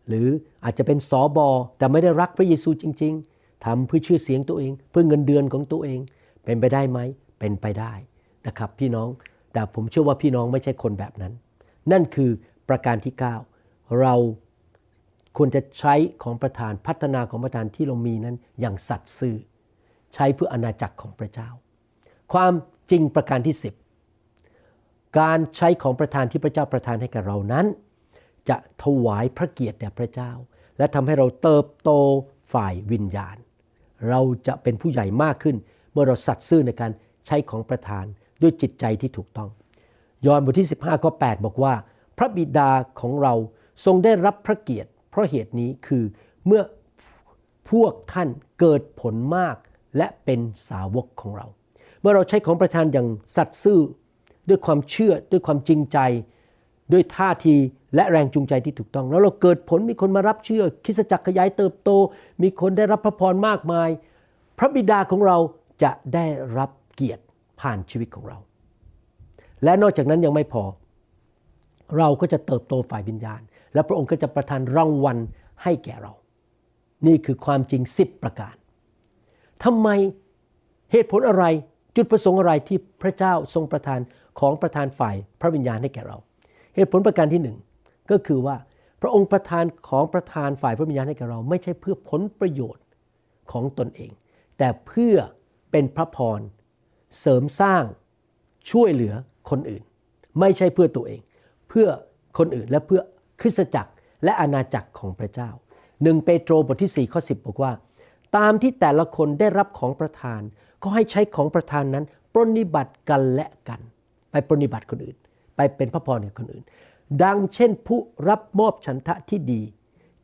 หรืออาจจะเป็นสอบอแต่ไม่ได้รักพระเยซูจริง ๆทำเพื่อชื่อเสียงตัวเอง เพื่อเงินเดือนของตัวเอง เป็นไปได้ไหมเป็นไปได้นะครับ พี่น้องแต่ผมเชื่อว่าพี่น้องไม่ใช่คนแบบนั้น นั่นคือประการที่ 9 เราควรจะใช้ของประธานพัฒนาของประธานที่เรามีนั้นอย่างสัตย์ซื่อ ใช้เพื่ออาณาจักรของพระเจ้า ความจริงประการที่ 10 การใช้ของประธานที่พระเจ้าประทานให้กับเรานั้น จะถวายพระเกียรติแด่พระเจ้า และทำให้เราเติบโตฝ่ายวิญญาณ เราจะเป็นผู้ใหญ่มากขึ้น เมื่อเราสัตย์ซื่อในการใช้ของประธานด้วยจิตใจที่ถูกต้อง ยอห์นบทที่ 15ข้อ8บอกว่า พระบิดาของเราทรงได้รับพระเกียรติ เพราะเหตุนี้คือเมื่อพวกท่านเกิดผลมากและเป็นสาวกของเรา เมื่อเราใช้ของประทานอย่างสัตย์ซื่อ ด้วยความเชื่อด้วยความจริงใจ ด้วยท่าทีและแรงจูงใจที่ถูกต้อง แล้วเราเกิดผลมีคนมารับเชื่อคริสจักรขยายเติบโต มีคนได้รับพระพรมากมาย พระบิดาของเราจะได้รับเกียรติผ่านชีวิตของเรา และนอกจากนั้นยังไม่พอ เราก็จะเติบโตฝ่ายวิญญาณ และพระองค์ก็จะประทานรางวัลให้แก่เรา นี่คือความจริง10ประการทำไมเหตุผลอะไรจุดประสงค์อะไรที่พระเจ้าทรงประทาน ของประทานฝ่ายพระวิญญาณให้แก่เรา เหตุผลประการที่หนึ่งก็คือว่าพระองค์ประทานของประทานฝ่ายพระวิญญาณให้แก่เรา ไม่ใช่เพื่อผลประโยชน์ของตนเอง แต่เพื่อเป็นพระพรเสริมสร้างช่วยเหลือคนอื่น ไม่ใช่เพื่อตัวเอง เพื่อคนอื่นและเพื่อคริสตจักรและอาณาจักรของพระเจ้าหนึ่งเปโตรบทที่4ข้อ10 บอกว่า ตามที่แต่ละคนได้รับของประทาน ก็ให้ใช้ของประทานนั้นปรนนิบัติกันและกัน ไปปรนนิบัติคนอื่น ไปเป็นพระพรกับคนอื่น ดังเช่นผู้รับมอบฉันทะที่ดี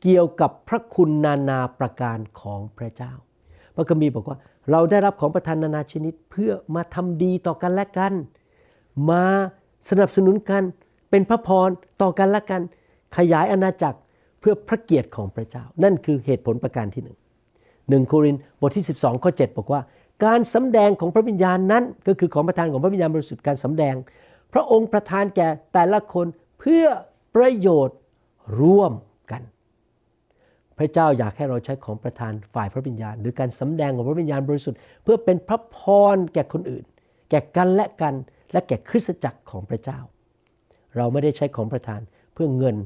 เกี่ยวกับพระคุณนานาประการของพระเจ้า พระคัมภีร์บอกว่าเราได้รับของประทานนานาชนิดเพื่อมาทำดีต่อกันและกัน มาสนับสนุนกันเป็นพระพรต่อกันและกัน ขยายอาณาจักรเพื่อพระเกียรติของพระเจ้า นั่นคือเหตุผลประการที่หนึ่งหนึ่งโครินธ์บทที่ 12 ข้อ 7 บอกว่า การสำแดงของพระวิญญาณนั้น ก็คือของประทานของพระวิญญาณบริสุทธิ์การสำแดง พระองค์ประทานแก่แต่ละคนเพื่อประโยชน์ร่วมกัน พระเจ้าอยากให้เราใช้ของประทานฝ่ายพระวิญญาณ หรือการสำแดงของพระวิญญาณบริสุทธิ์เพื่อเป็นพระพรแก่คนอื่น แก่กันและกันและแก่คริสตจักรของพระเจ้า เราไม่ได้ใช้ของประทานเพื่อเงิน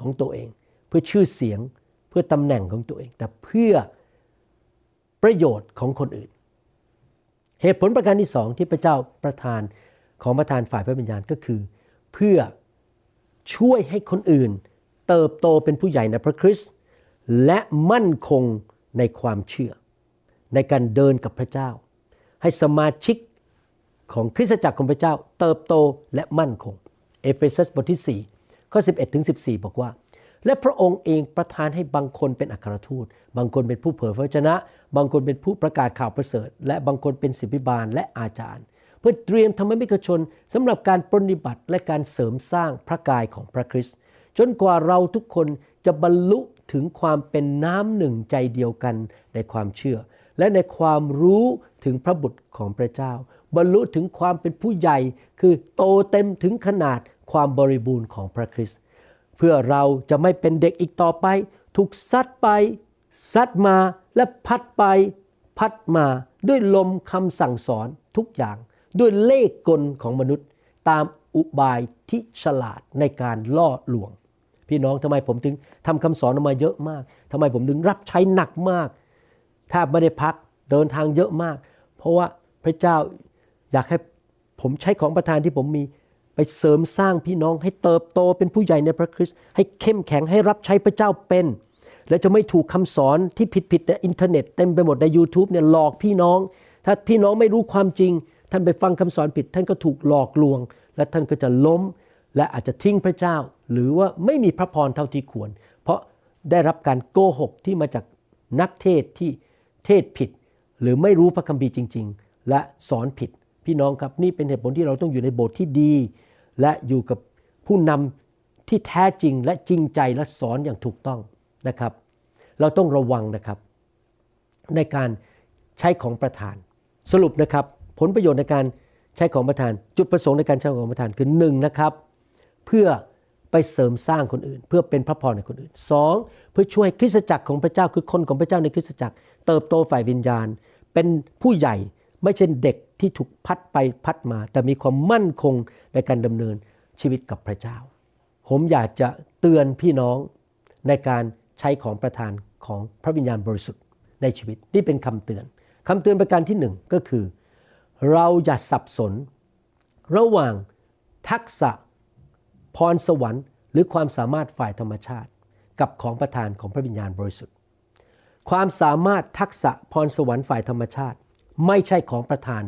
ของตัวเอง เพื่อชื่อเสียงเพื่อตำแหน่งของตัวเอง แต่เพื่อประโยชน์ของคนอื่น เหตุผลประการที่สองที่พระเจ้าประทานของประทานฝ่ายพระวิญญาณก็คือ เพื่อช่วยให้คนอื่น เติบโตเป็นผู้ใหญ่ในพระคริสต์และมั่นคงในความเชื่อ ในการเดินกับพระเจ้า ให้สมาชิกของคริสตจักรของพระเจ้า เติบโตและมั่นคง เอเฟซัสบทที่4ข้อ11ถึง14 บอกว่า และพระองค์เองประทานให้บางคนเป็นอัครทูต บางคนเป็นผู้เผยพระวจนะ บางคนเป็นผู้ประกาศข่าวประเสริฐ และบางคนเป็นศิษยาภิบาลและอาจารย์ เพื่อเตรียมธรรมมิกชนสำหรับการปฏิบัติและการเสริมสร้างพระกายของพระคริสต์จนกว่าเราทุกคนจะบรรลุถึงความเป็นน้ำหนึ่งใจเดียวกันในความเชื่อ และในความรู้ถึงพระบุตรของพระเจ้า บรรลุถึงความเป็นผู้ใหญ่ คือโตเต็มถึงขนาดความบริบูรณ์ของพระคริสต์ เพื่อเราจะไม่เป็นเด็กอีกต่อไป ถูกซัดไป ซัดมาและพัดไป พัดมาด้วยลมคำสั่งสอนทุกอย่าง ด้วยเล่กลของมนุษย์ ตามอุบายที่ฉลาดในการล่อลวง พี่น้องทำไมผมถึงทำคำสอนออกมาเยอะมากทำไมผมถึงรับใช้หนักมากแทบไม่ได้พักเดินทางเยอะมาก เพราะว่าพระเจ้าอยากให้ผมใช้ของประทานที่ผมมี ไปเสริมสร้างพี่น้องให้เติบโตเป็นผู้ใหญ่ในพระคริสต์ให้เข้มแข็งให้รับใช้พระเจ้าเป็น และจะไม่ถูกคำสอนที่ผิดๆในอินเทอร์เน็ตเต็มไปหมดใน YouTube เนี่ยหลอกพี่น้อง ถ้าพี่น้องไม่รู้ความจริง ท่านไปฟังคำสอนผิด ท่านก็ถูกหลอกลวง และท่านก็จะล้ม และอาจจะทิ้งพระเจ้า หรือว่าไม่มีพระพรเท่าที่ควร เพราะได้รับการโกหกที่มาจากนักเทศที่เทศผิด หรือไม่รู้พระคัมภีร์จริง ๆ และสอนผิด พี่น้องครับนี่เป็นเหตุผลที่เราต้องอยู่ในโบสถ์ที่ดี และอยู่กับผู้นำที่แท้จริงและจริงใจและสอนอย่างถูกต้องนะครับ เราต้องระวังนะครับ ในการใช้ของประทาน สรุปนะครับ ผลประโยชน์ในการใช้ของประทาน จุดประสงค์ในการใช้ของประทานคือหนึ่งนะครับ เพื่อไปเสริมสร้างคนอื่น เพื่อเป็นพระพรในคนอื่นสองเพื่อช่วยคริสตจักรของพระเจ้าคือคนของพระเจ้าในคริสตจักร เติบโตฝ่ายวิญญาณ เป็นผู้ใหญ่ ไม่ใช่เด็กที่ถูกพัดไปพัดมา แต่มีความมั่นคงในการดำเนินชีวิตกับพระเจ้า ผมอยากจะเตือนพี่น้องในการใช้ของประทานของพระวิญญาณบริสุทธิ์ในชีวิตนี่เป็นคำเตือนคำเตือนประการที่หนึ่งก็คือ เราอย่าสับสน ระหว่างทักษะพรสวรรค์หรือความสามารถฝ่ายธรรมชาติ กับของประทานของพระวิญญาณบริสุทธิ์ ความสามารถทักษะพรสวรรค์ฝ่ายธรรมชาติ ไม่ใช่ของประทาน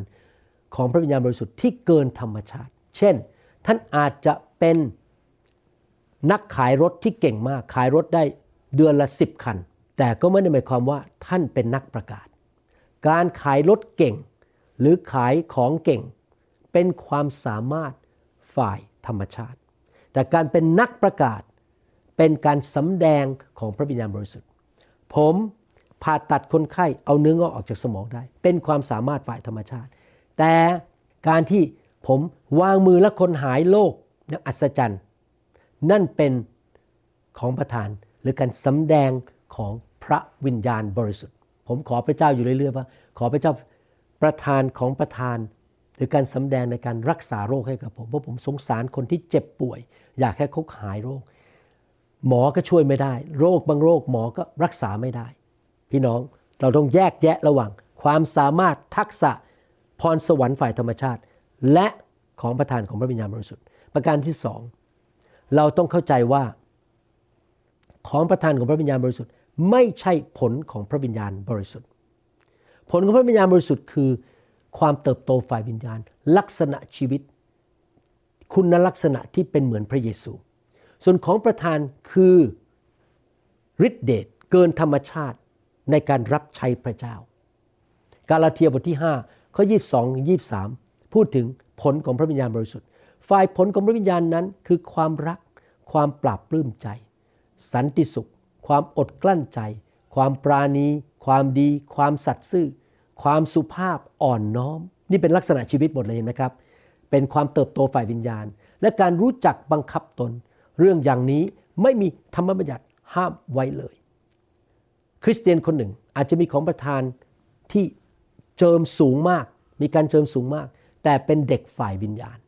ของพระวิญญาณบริสุทธิ์ที่เกินธรรมชาติ เช่น ท่านอาจจะเป็นนักขายรถที่เก่งมาก ขายรถได้เดือนละสิบคัน แต่ก็ไม่ได้หมายความว่าท่านเป็นนักประกาศ การขายรถเก่ง หรือขายของเก่ง เป็นความสามารถฝ่ายธรรมชาติ แต่การเป็นนักประกาศเป็นการสำแดงของพระวิญญาณบริสุทธิ์ ผม ผ่าตัดคนไข้เอาเนื้องอกออกจากสมองได้ เป็นความสามารถฝ่ายธรรมชาติ แต่การที่ผมวางมือและคนหายโรคอย่างอัศจรรย์ นั่นเป็นของประทานหรือการสำแดงของพระวิญญาณบริสุทธิ์ ผมขอพระเจ้าอยู่เรื่อยๆว่า ขอพระเจ้าประทานของประทานหรือการสำแดงในการรักษาโรคให้กับผมเพราะผมสงสารคนที่เจ็บป่วย อยากให้เขาหายโรค หมอก็ช่วยไม่ได้ โรคบางโรคหมอก็รักษาไม่ได้ พี่น้องเราต้องแยกแยะระหว่าง ความสามารถทักษะพรสวรรค์ฝ่ายธรรมชาติ และของประทานของพระวิญญาณบริสุทธิ์ ประการที่สองเราต้องเข้าใจว่า ของประทานของพระวิญญาณบริสุทธิ์ ไม่ใช่ผลของพระวิญญาณบริสุทธิ์ ผลของพระวิญญาณบริสุทธิ์คือ ความเติบโตฝ่ายวิญญาณ ลักษณะชีวิต คุณลักษณะที่เป็นเหมือนพระเยซู ส่วนของประทานคือฤทธิเดชเกินธรรมชาติ ในการรับใช้พระเจ้า กาลาเทียบทที่5ข้อ22 23 พูดถึงผลของพระวิญญาณบริสุทธิ์ ฝ่ายผลของพระวิญญาณนั้น คือความรัก ความปราบปลื้มใจ สันติสุข ความอดกลั้นใจ ความปราณี ความดี ความสัตย์ซื่อ ความสุภาพอ่อนน้อม นี่เป็นลักษณะชีวิตหมดเลยเห็นไหมครับ เป็นความเติบโตฝ่ายวิญญาณ และการรู้จักบังคับตน เรื่องอย่างนี้ไม่มีธรรมบัญญัติห้ามไว้เลย คริสเตียนคนหนึ่งอาจจะมีของประทานที่เจิมสูงมาก มีการเจิมสูงมาก แต่เป็นเด็กฝ่ายวิญญาณ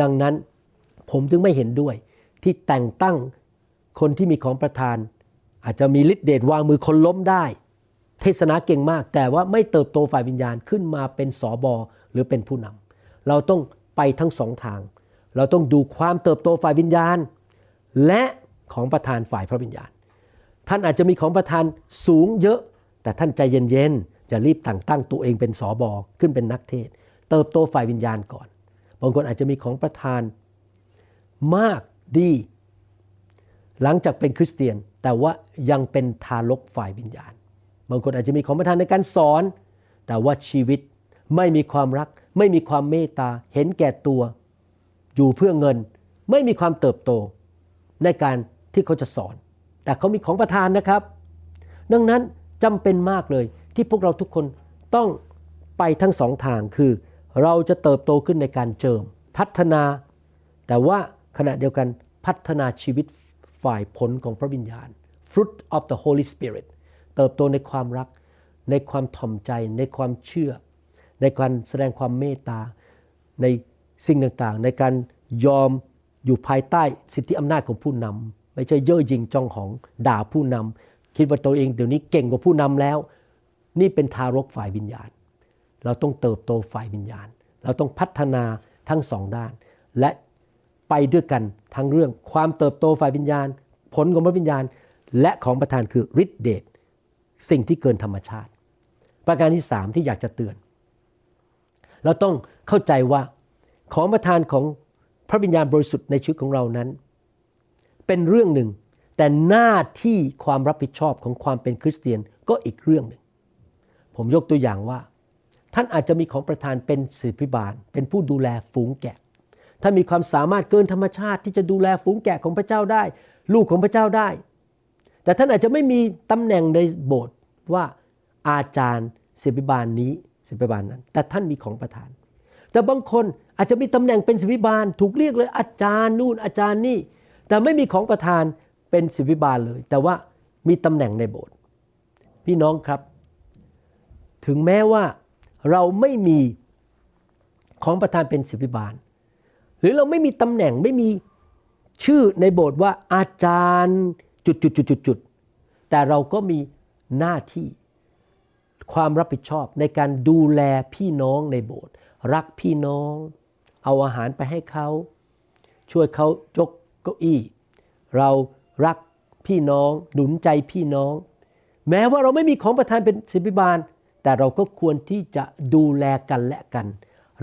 ดังนั้นผมจึงไม่เห็นด้วยที่แต่งตั้งคนที่มีของประทาน อาจจะมีฤทธิเดชวางมือคนล้มได้ เทศนาเก่งมาก แต่ว่าไม่เติบโตฝ่ายวิญญาณขึ้นมาเป็นสอบอหรือเป็นผู้นำเราต้องไปทั้งสองทาง เราต้องดูความเติบโตฝ่ายวิญญาณ และของประทานฝ่ายพระวิญญาณ ท่านอาจจะมีของประทานสูงเยอะ แต่ท่านใจเย็นๆอย่ารีบแต่งตั้งตัวเองเป็นสอบอขึ้นเป็นนักเทศ เติบโตฝ่ายวิญญาณก่อน บางคนอาจจะมีของประทานมากดี หลังจากเป็นคริสเตียนแต่ว่ายังเป็นทารกฝ่ายวิญญาณ บางคนอาจจะมีของประทานในการสอน แต่ว่าชีวิตไม่มีความรัก ไม่มีความเมตตาเห็นแก่ตัว อยู่เพื่อเงิน ไม่มีความเติบโต ในการที่เขาจะสอน แต่เขามีของประทานนะครับ ดังนั้นจำเป็นมากเลยที่พวกเราทุกคนต้องไปทั้งสองทางคือ เราจะเติบโตขึ้นในการเจิม พัฒนา แต่ว่าขณะเดียวกันพัฒนาชีวิตฝ่ายผลของพระวิญญาณ fruit of the Holy Spirit เติบโตในความรัก ในความถ่อมใจ ในความเชื่อ ในการแสดงความเมตตา ในสิ่งต่างๆ ในการยอมอยู่ภายใต้สิทธิอำนาจของผู้นำ ไม่ใช่เย่อหยิ่งจองของด่าผู้นำคิดว่าตัวเองเดี๋ยวนี้เก่งกว่าผู้นำแล้ว นี่เป็นทารกฝ่ายวิญญาณ เราต้องเติบโตฝ่ายวิญญาณ เราต้องพัฒนาทั้งสองด้าน และไปด้วยกันทั้งเรื่องความเติบโตฝ่ายวิญญาณ ผลของพระวิญญาณ และของประทานคือฤทธิเดชสิ่งที่เกินธรรมชาติ ประการที่สามที่อยากจะเตือน เราต้องเข้าใจว่าของประทานของพระวิญญาณบริสุทธิ์ในชีวิตของเรานั้น เป็นเรื่องหนึ่ง แต่หน้าที่ความรับผิดชอบของความเป็นคริสเตียนก็อีกเรื่องหนึ่ง ผมยกตัวอย่างว่า ท่านอาจจะมีของประทานเป็นศิษย์พิบาล เป็นผู้ดูแลฝูงแกะ ท่านมีความสามารถเกินธรรมชาติที่จะดูแลฝูงแกะของพระเจ้าได้ ลูกของพระเจ้าได้ แต่ท่านอาจจะไม่มีตำแหน่งในโบสถ์ว่าอาจารย์ศิษย์พิบาลนี้ศิษย์พิบาลนั้น แต่ท่านมีของประทาน แต่บางคนอาจจะมีตำแหน่งเป็นศิษย์พิบาล ถูกเรียกเลยอาจารย์นู่นอาจารย์นี่ แต่ไม่มีของประทานเป็นศิษย์พิบาลเลย แต่ว่ามีตำแหน่งในโบสถ์พี่น้องครับ ถึงแม้ว่าเราไม่มีของประทานเป็นศิษย์พิบาล หรือเราไม่มีตำแหน่งไม่มีชื่อในโบสถ์ว่าอาจารย์จุดจุดจุดจุดจุดแต่เราก็มีหน้าที่ความรับผิดชอบในการดูแลพี่น้องในโบสถ์รักพี่น้อง เอาอาหารไปให้เขา ช่วยเขายก เก้าอี้ เรารักพี่น้องหนุนใจพี่น้อง แม้ว่าเราไม่มีของประทานเป็นศิบิบาล แต่เราก็ควรที่จะดูแลกันและกัน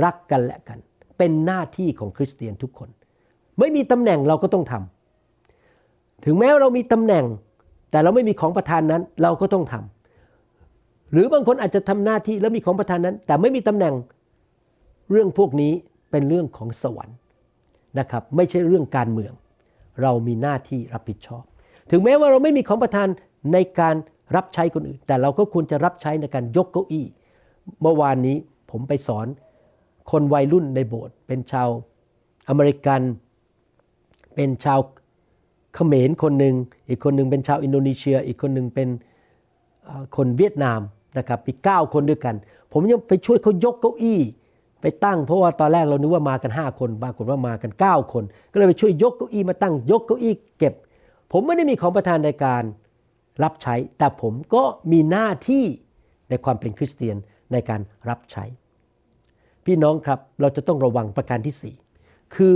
รักกันและกัน เป็นหน้าที่ของคริสเตียนทุกคน ไม่มีตำแหน่งเราก็ต้องทำถึงแม้ว่าเรามีตำแหน่ง แต่เราไม่มีของประทานนั้นเราก็ต้องทำหรือบางคนอาจจะทำหน้าที่แล้วมีของประทานนั้น แต่ไม่มีตำแหน่งเรื่องพวกนี้เป็นเรื่องของสวรรค์นะครับ ไม่ใช่เรื่องการเมือง เรามีหน้าที่รับผิดชอบ ถึงแม้ว่าเราไม่มีของประทานในการรับใช้คนอื่น แต่เราก็ควรจะรับใช้ในการยกเก้าอี้ เมื่อวานนี้ผมไปสอนคนวัยรุ่นในโบสถ์เป็นชาวอเมริกัน เป็นชาวเขมรคนหนึ่งอีกคนหนึ่งเป็นชาวอินโดนีเซีย อีกคนหนึ่งเป็นคนเวียดนามนะครับมี9คนด้วยกัน ผมยังไปช่วยเขายกเก้าอี้ ไปตั้งเพราะว่าตอนแรกเรานึกว่ามากัน 5 คนปรากฏว่ามากัน 9 คน ก็เลยไปช่วยยกเก้าอี้มาตั้งยกเก้าอี้เก็บ ผมไม่ได้มีของประทานในการรับใช้ แต่ผมก็มีหน้าที่ในความเป็นคริสเตียนในการรับใช้ พี่น้องครับเราจะต้องระวังประการที่สี่คือ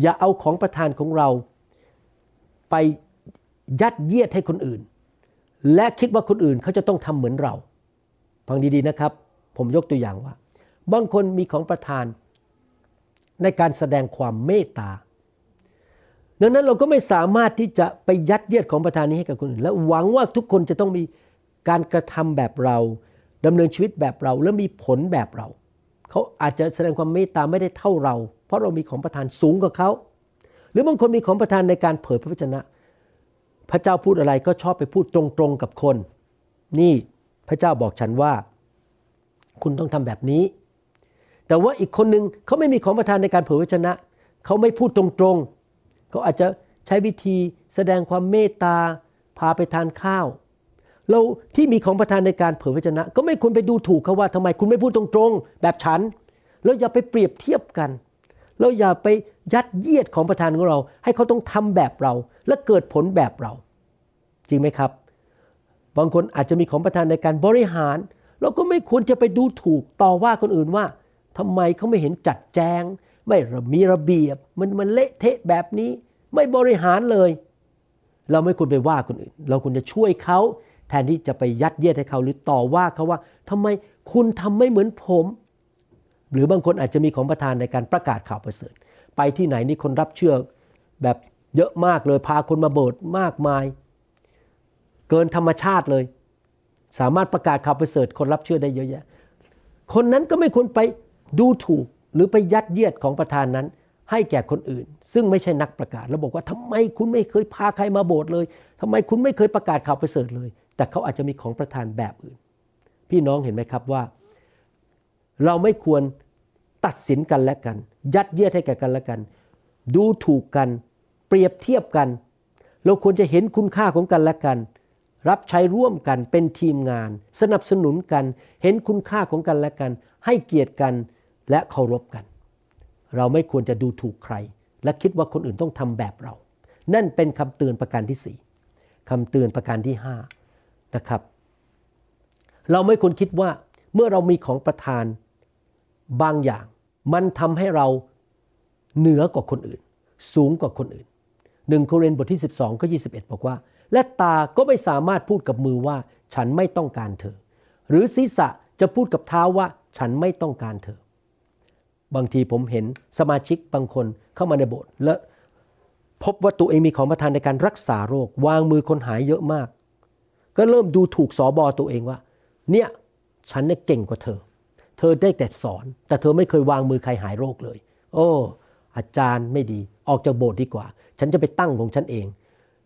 อย่าเอาของประทานของเราไปยัดเยียดให้คนอื่น และคิดว่าคนอื่นเขาจะต้องทำเหมือนเรา ฟังดีๆนะครับ ผมยกตัวอย่างว่า บางคนมีของประทาน ในการแสดงความเมตตา ดังนั้นเราก็ไม่สามารถที่จะไปยัดเยียดของประทานนี้ให้กับคนอื่น และหวังว่าทุกคนจะต้องมีการกระทำแบบเราดำเนินชีวิตแบบเรา และมีผลแบบเรา เขาอาจจะแสดงความเมตตาไม่ได้เท่าเรา เพราะเรามีของประทานสูงกว่าเขา หรือบางคนมีของประทานในการเผยพระวจนะ พระเจ้าพูดอะไรก็ชอบไปพูดตรงๆกับคน นี่พระเจ้าบอกฉันว่า คุณต้องทำแบบนี้ แต่ว่าอีกคนหนึ่งเขาไม่มีของประทานในการเผยพระวจนะ เขาไม่พูดตรงๆ เขาอาจจะใช้วิธีแสดงความเมตตาพาไปทานข้าว เราที่มีของประทานในการเผยพระวจนะ ก็ไม่ควรไปดูถูกเขาว่าทำไมคุณไม่พูดตรงๆ แบบฉัน แล้วอย่าไปเปรียบเทียบกัน แล้วอย่าไปยัดเยียดของประทานของเรา ให้เขาต้องทำแบบเรา และเกิดผลแบบเรา จริงไหมครับ บางคนอาจจะมีของประทานในการบริหาร เราก็ไม่ควรจะไปดูถูกต่อว่าคนอื่นว่า ทำไมเขาไม่เห็นจัดแจง ไม่มีระเบียบ มันมันเละเทะแบบนี้ ไม่บริหารเลย เราไม่ควรไปว่าคนอื่น เราควรจะช่วยเขาแทนที่จะไปยัดเยียดให้เขาหรือต่อว่าเขาว่าทำไมคุณทำไม่เหมือนผม หรือบางคนอาจจะมีของประทานในการประกาศข่าวประเสริฐ ไปที่ไหนนี่คนรับเชื่อแบบเยอะมากเลยพาคนมาโบสถ์มากมาย เกินธรรมชาติเลย สามารถประกาศข่าวประเสริฐคนรับเชื่อได้เยอะแยะ คนนั้นก็ไม่ควรไป ดูถูกหรือไปยัดเยียดของประธานนั้น ให้แก่คนอื่น ซึ่งไม่ใช่นักประกาศแล้วบอกว่าทำไมคุณไม่เคยพาใครมาโบสถ์เลยทำไมคุณไม่เคยประกาศข่าวประเสริฐเลย แต่เขาอาจจะมีของประธานแบบอื่น พี่น้องเห็นไหมครับว่า เราไม่ควรตัดสินกันและกัน ยัดเยียดให้แก่กันและกัน ดูถูกกัน เปรียบเทียบกัน เราควรจะเห็นคุณค่าของกันและกัน รับใช้ร่วมกันเป็นทีมงาน สนับสนุนกัน เห็นคุณค่าของกันและกัน ให้เกียรติกัน และเคารพกัน เราไม่ควรจะดูถูกใคร และคิดว่าคนอื่นต้องทำแบบเรา นั่นเป็นคำเตือนประการที่สี่คำเตือนประการที่ห้านะครับ เราไม่ควรคิดว่าเมื่อเรามีของประทานบางอย่าง มันทำให้เราเหนือกว่าคนอื่น สูงกว่าคนอื่นหนึ่งโครินธ์บทที่ 12ข้อ21 บอกว่า และตาก็ไม่สามารถพูดกับมือว่าฉันไม่ต้องการเธอ หรือศีรษะจะพูดกับเท้าว่าฉันไม่ต้องการเธอ บางทีผมเห็นสมาชิกบางคนเข้ามาในโบสถ์และพบว่าตัวเองมีของประทานในการรักษาโรควางมือคนหายเยอะมาก ก็เริ่มดูถูกสอบอตัวเองว่า เนี่ยฉันเนี่ยเก่งกว่าเธอ เธอได้แต่สอน แต่เธอไม่เคยวางมือใครหายโรคเลย โอ้อาจารย์ไม่ดี ออกจากโบสถ์ดีกว่า ฉันจะไปตั้งของฉันเอง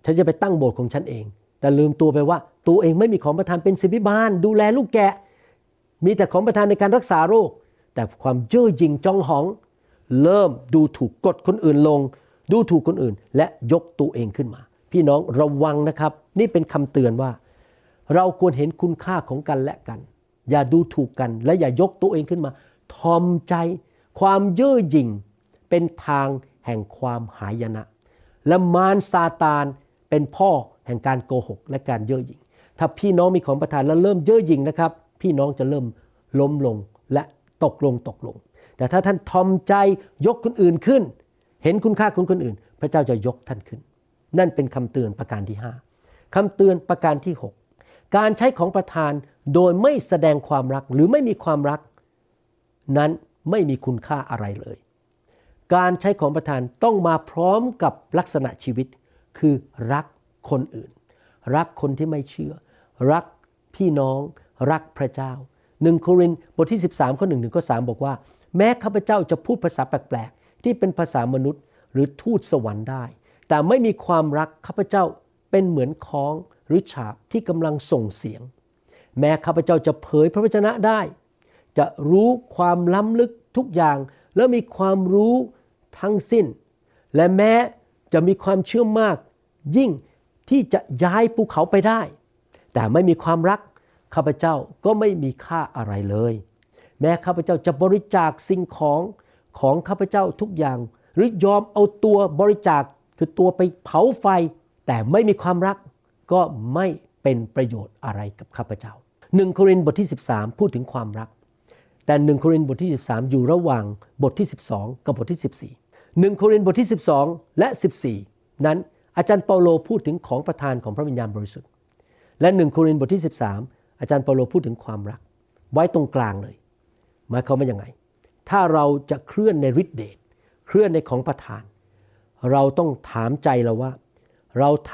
ฉันจะไปตั้งโบสถ์ของฉันเอง แต่ลืมตัวไปว่า ตัวเองไม่มีของประทานเป็นศิบิบาลดูแลลูกแกะ มีแต่ของประทานในการรักษาโรค แต่ความเย่อหยิ่งจองหอง เริ่มดูถูกกดคนอื่นลง ดูถูกคนอื่น และยกตัวเองขึ้นมา พี่น้องระวังนะครับ นี่เป็นคำเตือนว่า เราควรเห็นคุณค่าของกันและกัน อย่าดูถูกกันและอย่ายกตัวเองขึ้นมา ทอมใจ ความเย่อหยิ่ง เป็นทางแห่งความหายนะ และมารซาตานเป็นพ่อแห่งการโกหกและการเย่อหยิ่ง ถ้าพี่น้องมีของประทานแล้วเริ่มเย่อหยิ่งนะครับ พี่น้องจะเริ่มล้มลงและ ตกลงตกลง แต่ถ้าท่านทอมใจยกคนอื่นขึ้น เห็นคุณค่าของคนอื่น พระเจ้าจะยกท่านขึ้น นั่นเป็นคำเตือนประการที่ 5คำเตือนประการที่ 6 การใช้ของประทานโดยไม่แสดงความรักหรือไม่มีความรัก นั้นไม่มีคุณค่าอะไรเลย การใช้ของประทานต้องมาพร้อมกับลักษณะชีวิต คือรักคนอื่น รักคนที่ไม่เชื่อ รักพี่น้อง รักพระเจ้า หนึ่งโครินบทที่ 13ข้อ1ถึงข้อ3บอกว่า แม้ข้าพเจ้าจะพูดภาษาแปลกๆ ที่เป็นภาษามนุษย์ หรือทูตสวรรค์ได้ แต่ไม่มีความรักข้าพเจ้าเป็นเหมือนค้องหรือฉาบที่กำลังส่งเสียง แม้ข้าพเจ้าจะเผยพระวจนะได้ จะรู้ความล้ำลึกทุกอย่างแล้วมีความรู้ทั้งสิ้น และแม้จะมีความเชื่อมากยิ่งที่จะย้ายภูเขาไปได้ แต่ไม่มีความรัก ข้าพเจ้าก็ไม่มีค่าอะไรเลย แม้ข้าพเจ้าจะบริจาคสิ่งของของข้าพเจ้าทุกอย่าง หรือยอมเอาตัวบริจาคคือตัวไปเผาไฟ แต่ไม่มีความรักก็ไม่เป็นประโยชน์อะไรกับข้าพเจ้าหนึ่งโครินธ์บทที่ 13 พูดถึงความรัก แต่หนึ่งโครินธ์บทที่ 13 อยู่ระหว่างบทที่ 12 กับบทที่ 14หนึ่งโครินธ์บทที่ 12 และ 14 นั้นอาจารย์เปาโลพูดถึงของประทานของพระวิญญาณบริสุทธิ์ และหนึ่งโครินธ์บทที่ 13 อาจารย์เปาโลพูดถึงความรัก ไว้ตรงกลางเลยหมายความว่ายังไง ถ้าเราจะเคลื่อนในฤทธิเดชเคลื่อนในของประทาน เราต้องถามใจเราว่า เราท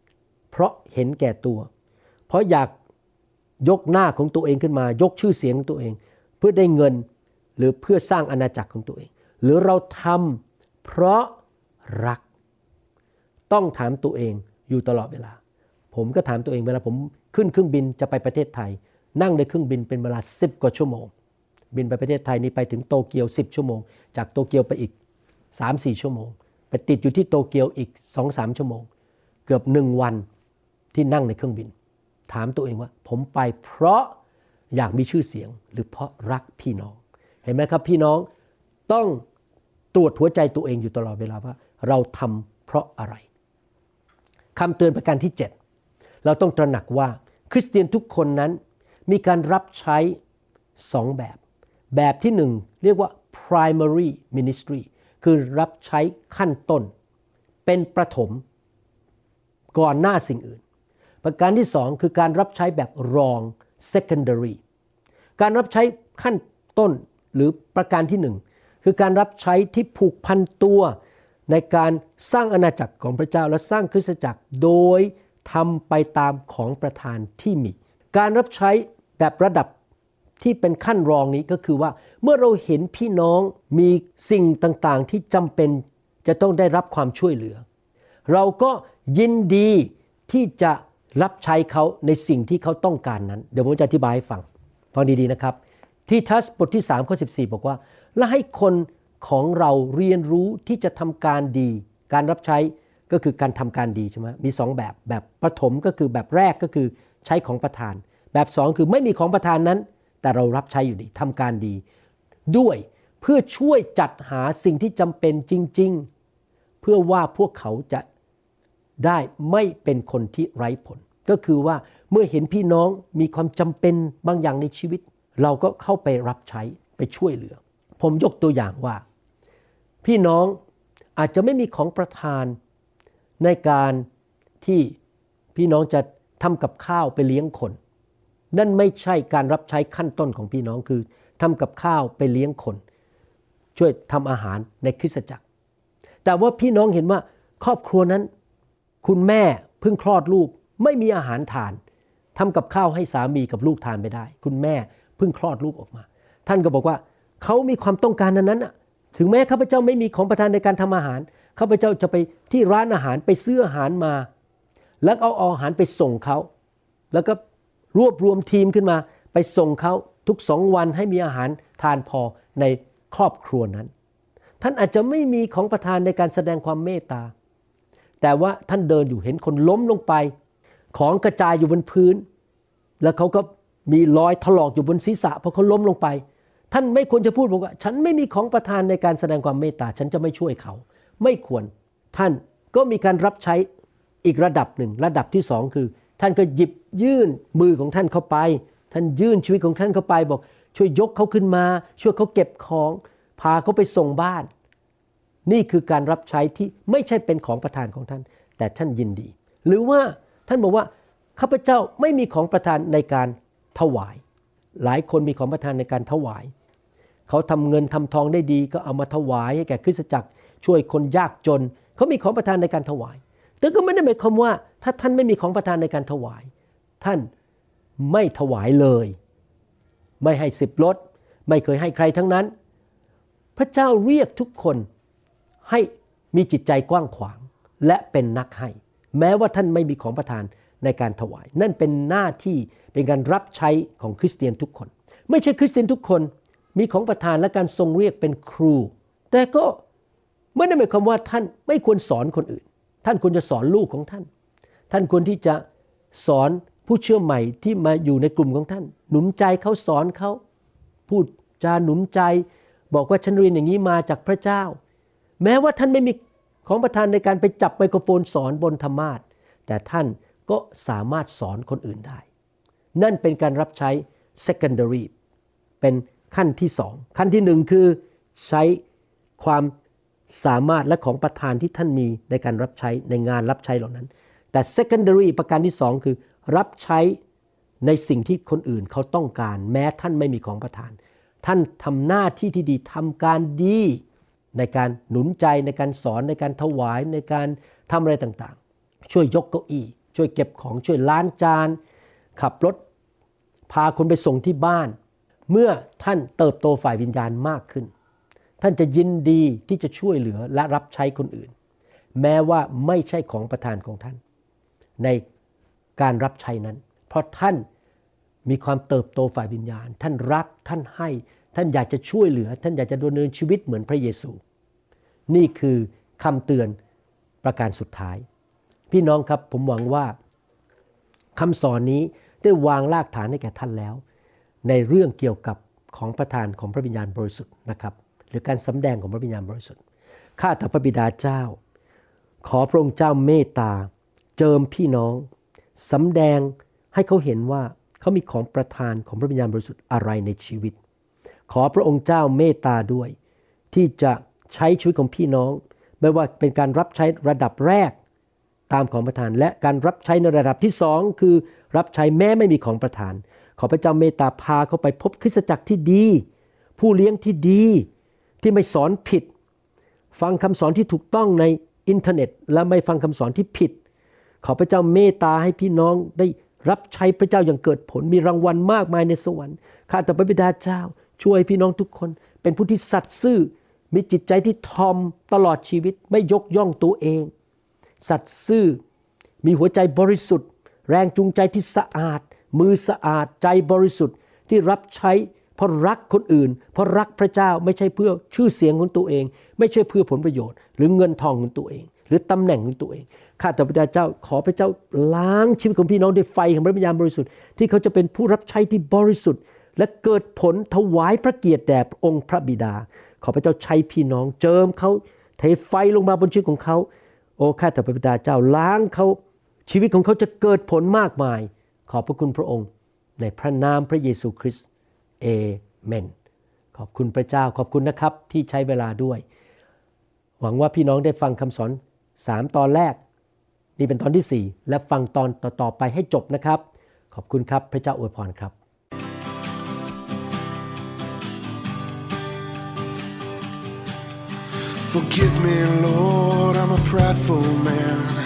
ำเพราะเห็นแก่ตัว เพราะอยากยกหน้าของตัวเองขึ้นมา ยกชื่อเสียงของตัวเอง เพื่อได้เงินหรือเพื่อสร้างอาณาจักรของตัวเอง หรือเราทำเพราะรัก ต้องถามตัวเองอยู่ตลอดเวลา ผมก็ถามตัวเองเวลาผม ขึ้นเครื่องบินจะไปประเทศไทย นั่งในเครื่องบินเป็นเวลา 10 กว่าชั่วโมง บินไปประเทศไทยนี่ไปถึงโตเกียว 10 ชั่วโมง จากโตเกียวไปอีก 3-4 ชั่วโมง ไปติดอยู่ที่โตเกียวอีก 2-3 ชั่วโมง เกือบหนึ่งวันที่นั่งในเครื่องบิน ถามตัวเองว่า ผมไปเพราะอยากมีชื่อเสียง หรือเพราะรักพี่น้อง เห็นไหมครับพี่น้องต้องตรวจหัวใจตัวเองอยู่ตลอดเวลาว่า เราทำเพราะอะไรคำเตือนประการที่ 7 เราต้องตระหนักว่า คริสเตียนทุกคนนั้นมีการรับใช้สองแบบ แบบที่หนึ่งเรียกว่า primary ministry คือรับใช้ขั้นต้น เป็นประถม ก่อนหน้าสิ่งอื่น ประการที่สองคือการรับใช้แบบรอง secondary การรับใช้ขั้นต้นหรือประการที่หนึ่งคือการรับใช้ที่ผูกพันตัวในการสร้างอาณาจักรของพระเจ้าและสร้างคริสตจักรโดย ทำไปตามของประธานที่มี การรับใช้แบบระดับที่เป็นขั้นรองนี้ก็คือว่า เมื่อเราเห็นพี่น้องมีสิ่งต่างๆ ที่จำเป็นจะต้องได้รับความช่วยเหลือ เราก็ยินดีที่จะรับใช้เขาในสิ่งที่เขาต้องการนั้น เดี๋ยวผมจะอธิบายให้ฟังฟังดีๆนะครับ ที่ทัสบทที่3ข้อ14 บอกว่า และให้คนของเราเรียนรู้ที่จะทำการดี การรับใช้ ก็คือการทำการดีใช่ไหมมีสองแบบแบบประถมก็คือแบบแรกก็คือใช้ของประทาน แบบสองคือไม่มีของประทานนั้น แต่เรารับใช้อยู่ดีทำการดี ด้วยเพื่อช่วยจัดหาสิ่งที่จำเป็นจริง ๆ เพื่อว่าพวกเขาจะได้ไม่เป็นคนที่ไร้ผล ก็คือว่าเมื่อเห็นพี่น้องมีความจำเป็นบางอย่างในชีวิต เราก็เข้าไปรับใช้ไปช่วยเหลือ ผมยกตัวอย่างว่า พี่น้องอาจจะไม่มีของประทาน ในการที่พี่น้องจะทำกับข้าวไปเลี้ยงคน นั่นไม่ใช่การรับใช้ขั้นต้นของพี่น้องคือทำกับข้าวไปเลี้ยงคน ช่วยทำอาหารในคริสตจักร แต่ว่าพี่น้องเห็นว่าครอบครัวนั้น คุณแม่เพิ่งคลอดลูกไม่มีอาหารทานทำกับข้าวให้สามีกับลูกทานไม่ได้ คุณแม่เพิ่งคลอดลูกออกมา ท่านก็บอกว่าเขามีความต้องการนั้นน่ะถึงแม้ข้าพเจ้าไม่มีของประทานในการทำอาหาร ข้าพเจ้าจะไปที่ร้านอาหารไปซื้ออาหารมา แล้วเอาอาหารไปส่งเขาแล้วก็รวบรวมทีมขึ้นมา ไปส่งเขาทุกสองวันให้มีอาหารทานพอในครอบครัวนั้น ท่านอาจจะไม่มีของประทานในการแสดงความเมตตา แต่ว่าท่านเดินอยู่เห็นคนล้มลงไป ของกระจายอยู่บนพื้น แล้วเขาก็มีรอยถลอกอยู่บนศีรษะเพราะเขาล้มลงไป ท่านไม่ควรจะพูดบอกว่า ฉันไม่มีของประทานในการแสดงความเมตตา ฉันจะไม่ช่วยเขา ไม่ควรท่านก็มีการรับใช้อีกระดับหนึ่ง ระดับที่สองคือ ท่านก็หยิบยื่นมือของท่านเข้าไป ท่านยื่นชีวิตของท่านเข้าไปบอก ช่วยยกเขาขึ้นมา ช่วยเขาเก็บของ พาเขาไปส่งบ้าน นี่คือการรับใช้ที่ไม่ใช่เป็นของประทานของท่าน แต่ท่านยินดี หรือว่าท่านบอกว่าข้าพเจ้าไม่มีของประทานในการถวาย หลายคนมีของประทานในการถวาย เขาทำเงินทำทองได้ดีก็เอามาถวายให้แก่คริสตจักร ช่วยคนยากจน เขามีของประทานในการถวาย แต่ก็ไม่ได้หมายความว่า ถ้าท่านไม่มีของประทานในการถวาย ท่านไม่ถวายเลย ไม่ให้สิบลดไม่เคยให้ใครทั้งนั้น พระเจ้าเรียกทุกคนให้มีจิตใจกว้างขวางและเป็นนักให้ แม้ว่าท่านไม่มีของประทานในการถวาย นั่นเป็นหน้าที่เป็นการรับใช้ของคริสเตียนทุกคน ไม่ใช่คริสเตียนทุกคนมีของประธานและการทรงเรียกเป็นครู แต่ก็ ไม่ได้หมายความว่าท่านไม่ควรสอนคนอื่น ท่านควรจะสอนลูกของท่าน ท่านควรที่จะสอนผู้เชื่อใหม่ที่มาอยู่ในกลุ่มของท่าน หนุนใจเขาสอนเขาพูดจาหนุนใจ บอกว่าฉันเรียนอย่างนี้มาจากพระเจ้า แม้ว่าท่านไม่มีของประธานในการไปจับไมโครโฟนสอนบนธรรมาทแต่ท่านก็สามารถสอนคนอื่นได้ นั่นเป็นการรับใช้ secondary เป็นขั้นที่สองขั้นที่หนึ่งคือใช้ความ สามารถและของประธานที่ท่านมีในการรับใช้ในงานรับใช้เหล่านั้น แต่ secondary ประการที่สองคือ รับใช้ในสิ่งที่คนอื่นเขาต้องการ แม้ท่านไม่มีของประธาน ท่านทำหน้าที่ที่ดีทำการดีในการหนุนใจในการสอนในการถวายในการทำอะไรต่างๆ ช่วยยกเก้าอี้ ช่วยเก็บของช่วยล้างจาน ขับรถ พาคนไปส่งที่บ้าน เมื่อท่านเติบโตฝ่ายวิญญาณมากขึ้น ท่านจะยินดีที่จะช่วยเหลือและรับใช้คนอื่น แม้ว่าไม่ใช่ของประธานของท่าน ในการรับใช้นั้น เพราะท่านมีความเติบโตฝ่ายวิญญาณ ท่านรักท่านให้ ท่านอยากจะช่วยเหลือ ท่านอยากจะดำเนินชีวิตเหมือนพระเยซู นี่คือคำเตือนประการสุดท้าย พี่น้องครับผมหวังว่าคำสอนนี้ได้วางรากฐานให้แก่ท่านแล้ว ในเรื่องเกี่ยวกับของประธานของพระวิญญาณบริสุทธิ์นะครับ หรือการสำแดงของพระวิญญาณบริสุทธิ์ข้าแต่พระบิดาเจ้า ขอพระองค์เจ้าเมตตา เจิมพี่น้องสำแดงให้เขาเห็นว่าเขามีของประธานของพระวิญญาณบริสุทธิ์อะไรในชีวิต ขอพระองค์เจ้าเมตตาด้วย ที่จะใช้ชีวิตของพี่น้อง ไม่ว่าเป็นการรับใช้ระดับแรกตามของประธาน และการรับใช้ในระดับที่สองคือรับใช้แม้ไม่มีของประธาน ขอพระเจ้าเมตตาพาเขาไปพบคริสตจักรที่ดี ผู้เลี้ยงที่ดี ที่ไม่สอนผิด ฟังคำสอนที่ถูกต้องในอินเทอร์เน็ต และไม่ฟังคำสอนที่ผิด ขอพระเจ้าเมตตาให้พี่น้องได้รับใช้พระเจ้าอย่างเกิดผลมีรางวัลมากมายในสวรรค์ข้าแต่พระบิดาเจ้า ช่วยพี่น้องทุกคน เป็นผู้ที่สัตย์ซื่อ มีจิตใจที่ทอมตลอดชีวิตไม่ยกย่องตัวเอง สัตย์ซื่อ มีหัวใจบริสุทธิ์ แรงจูงใจที่สะอาด มือสะอาดใจบริสุทธิ์ที่รับใช้ เพราะรักคนอื่น เพราะรักพระเจ้าไม่ใช่เพื่อชื่อเสียงของตัวเอง ไม่ใช่เพื่อผลประโยชน์ หรือเงินทองของตัวเอง หรือตำแหน่งของตัวเองข้าแต่พระเจ้าขอพระเจ้าล้างชีวิตของพี่น้องด้วยไฟของพระวิญญาณบริสุทธิ์ที่เขาจะเป็นผู้รับใช้ที่บริสุทธิ์ และเกิดผลถวายพระเกียรติแด่องค์พระบิดา ขอพระเจ้าใช้พี่น้อง เจิมเขาเทไฟลงมาบนชีวิตของเขา โอ้ข้าแต่พระบิดาเจ้าล้างเขาชีวิตของเขาจะเกิดผลมากมาย ขอบพระคุณพระองค์ ในพระนามพระเยซูคริสต์ เอเมน ขอบคุณพระเจ้าขอบคุณนะครับที่ใช้เวลาด้วย หวังว่าพี่น้องได้ฟังคำสอนสามตอนแรก นี่เป็นตอนที่สี่และฟังตอนต่อๆไปให้จบนะครับ ขอบคุณครับพระเจ้าอวยพรครับ Forgive me, Lord, I'm a prideful man.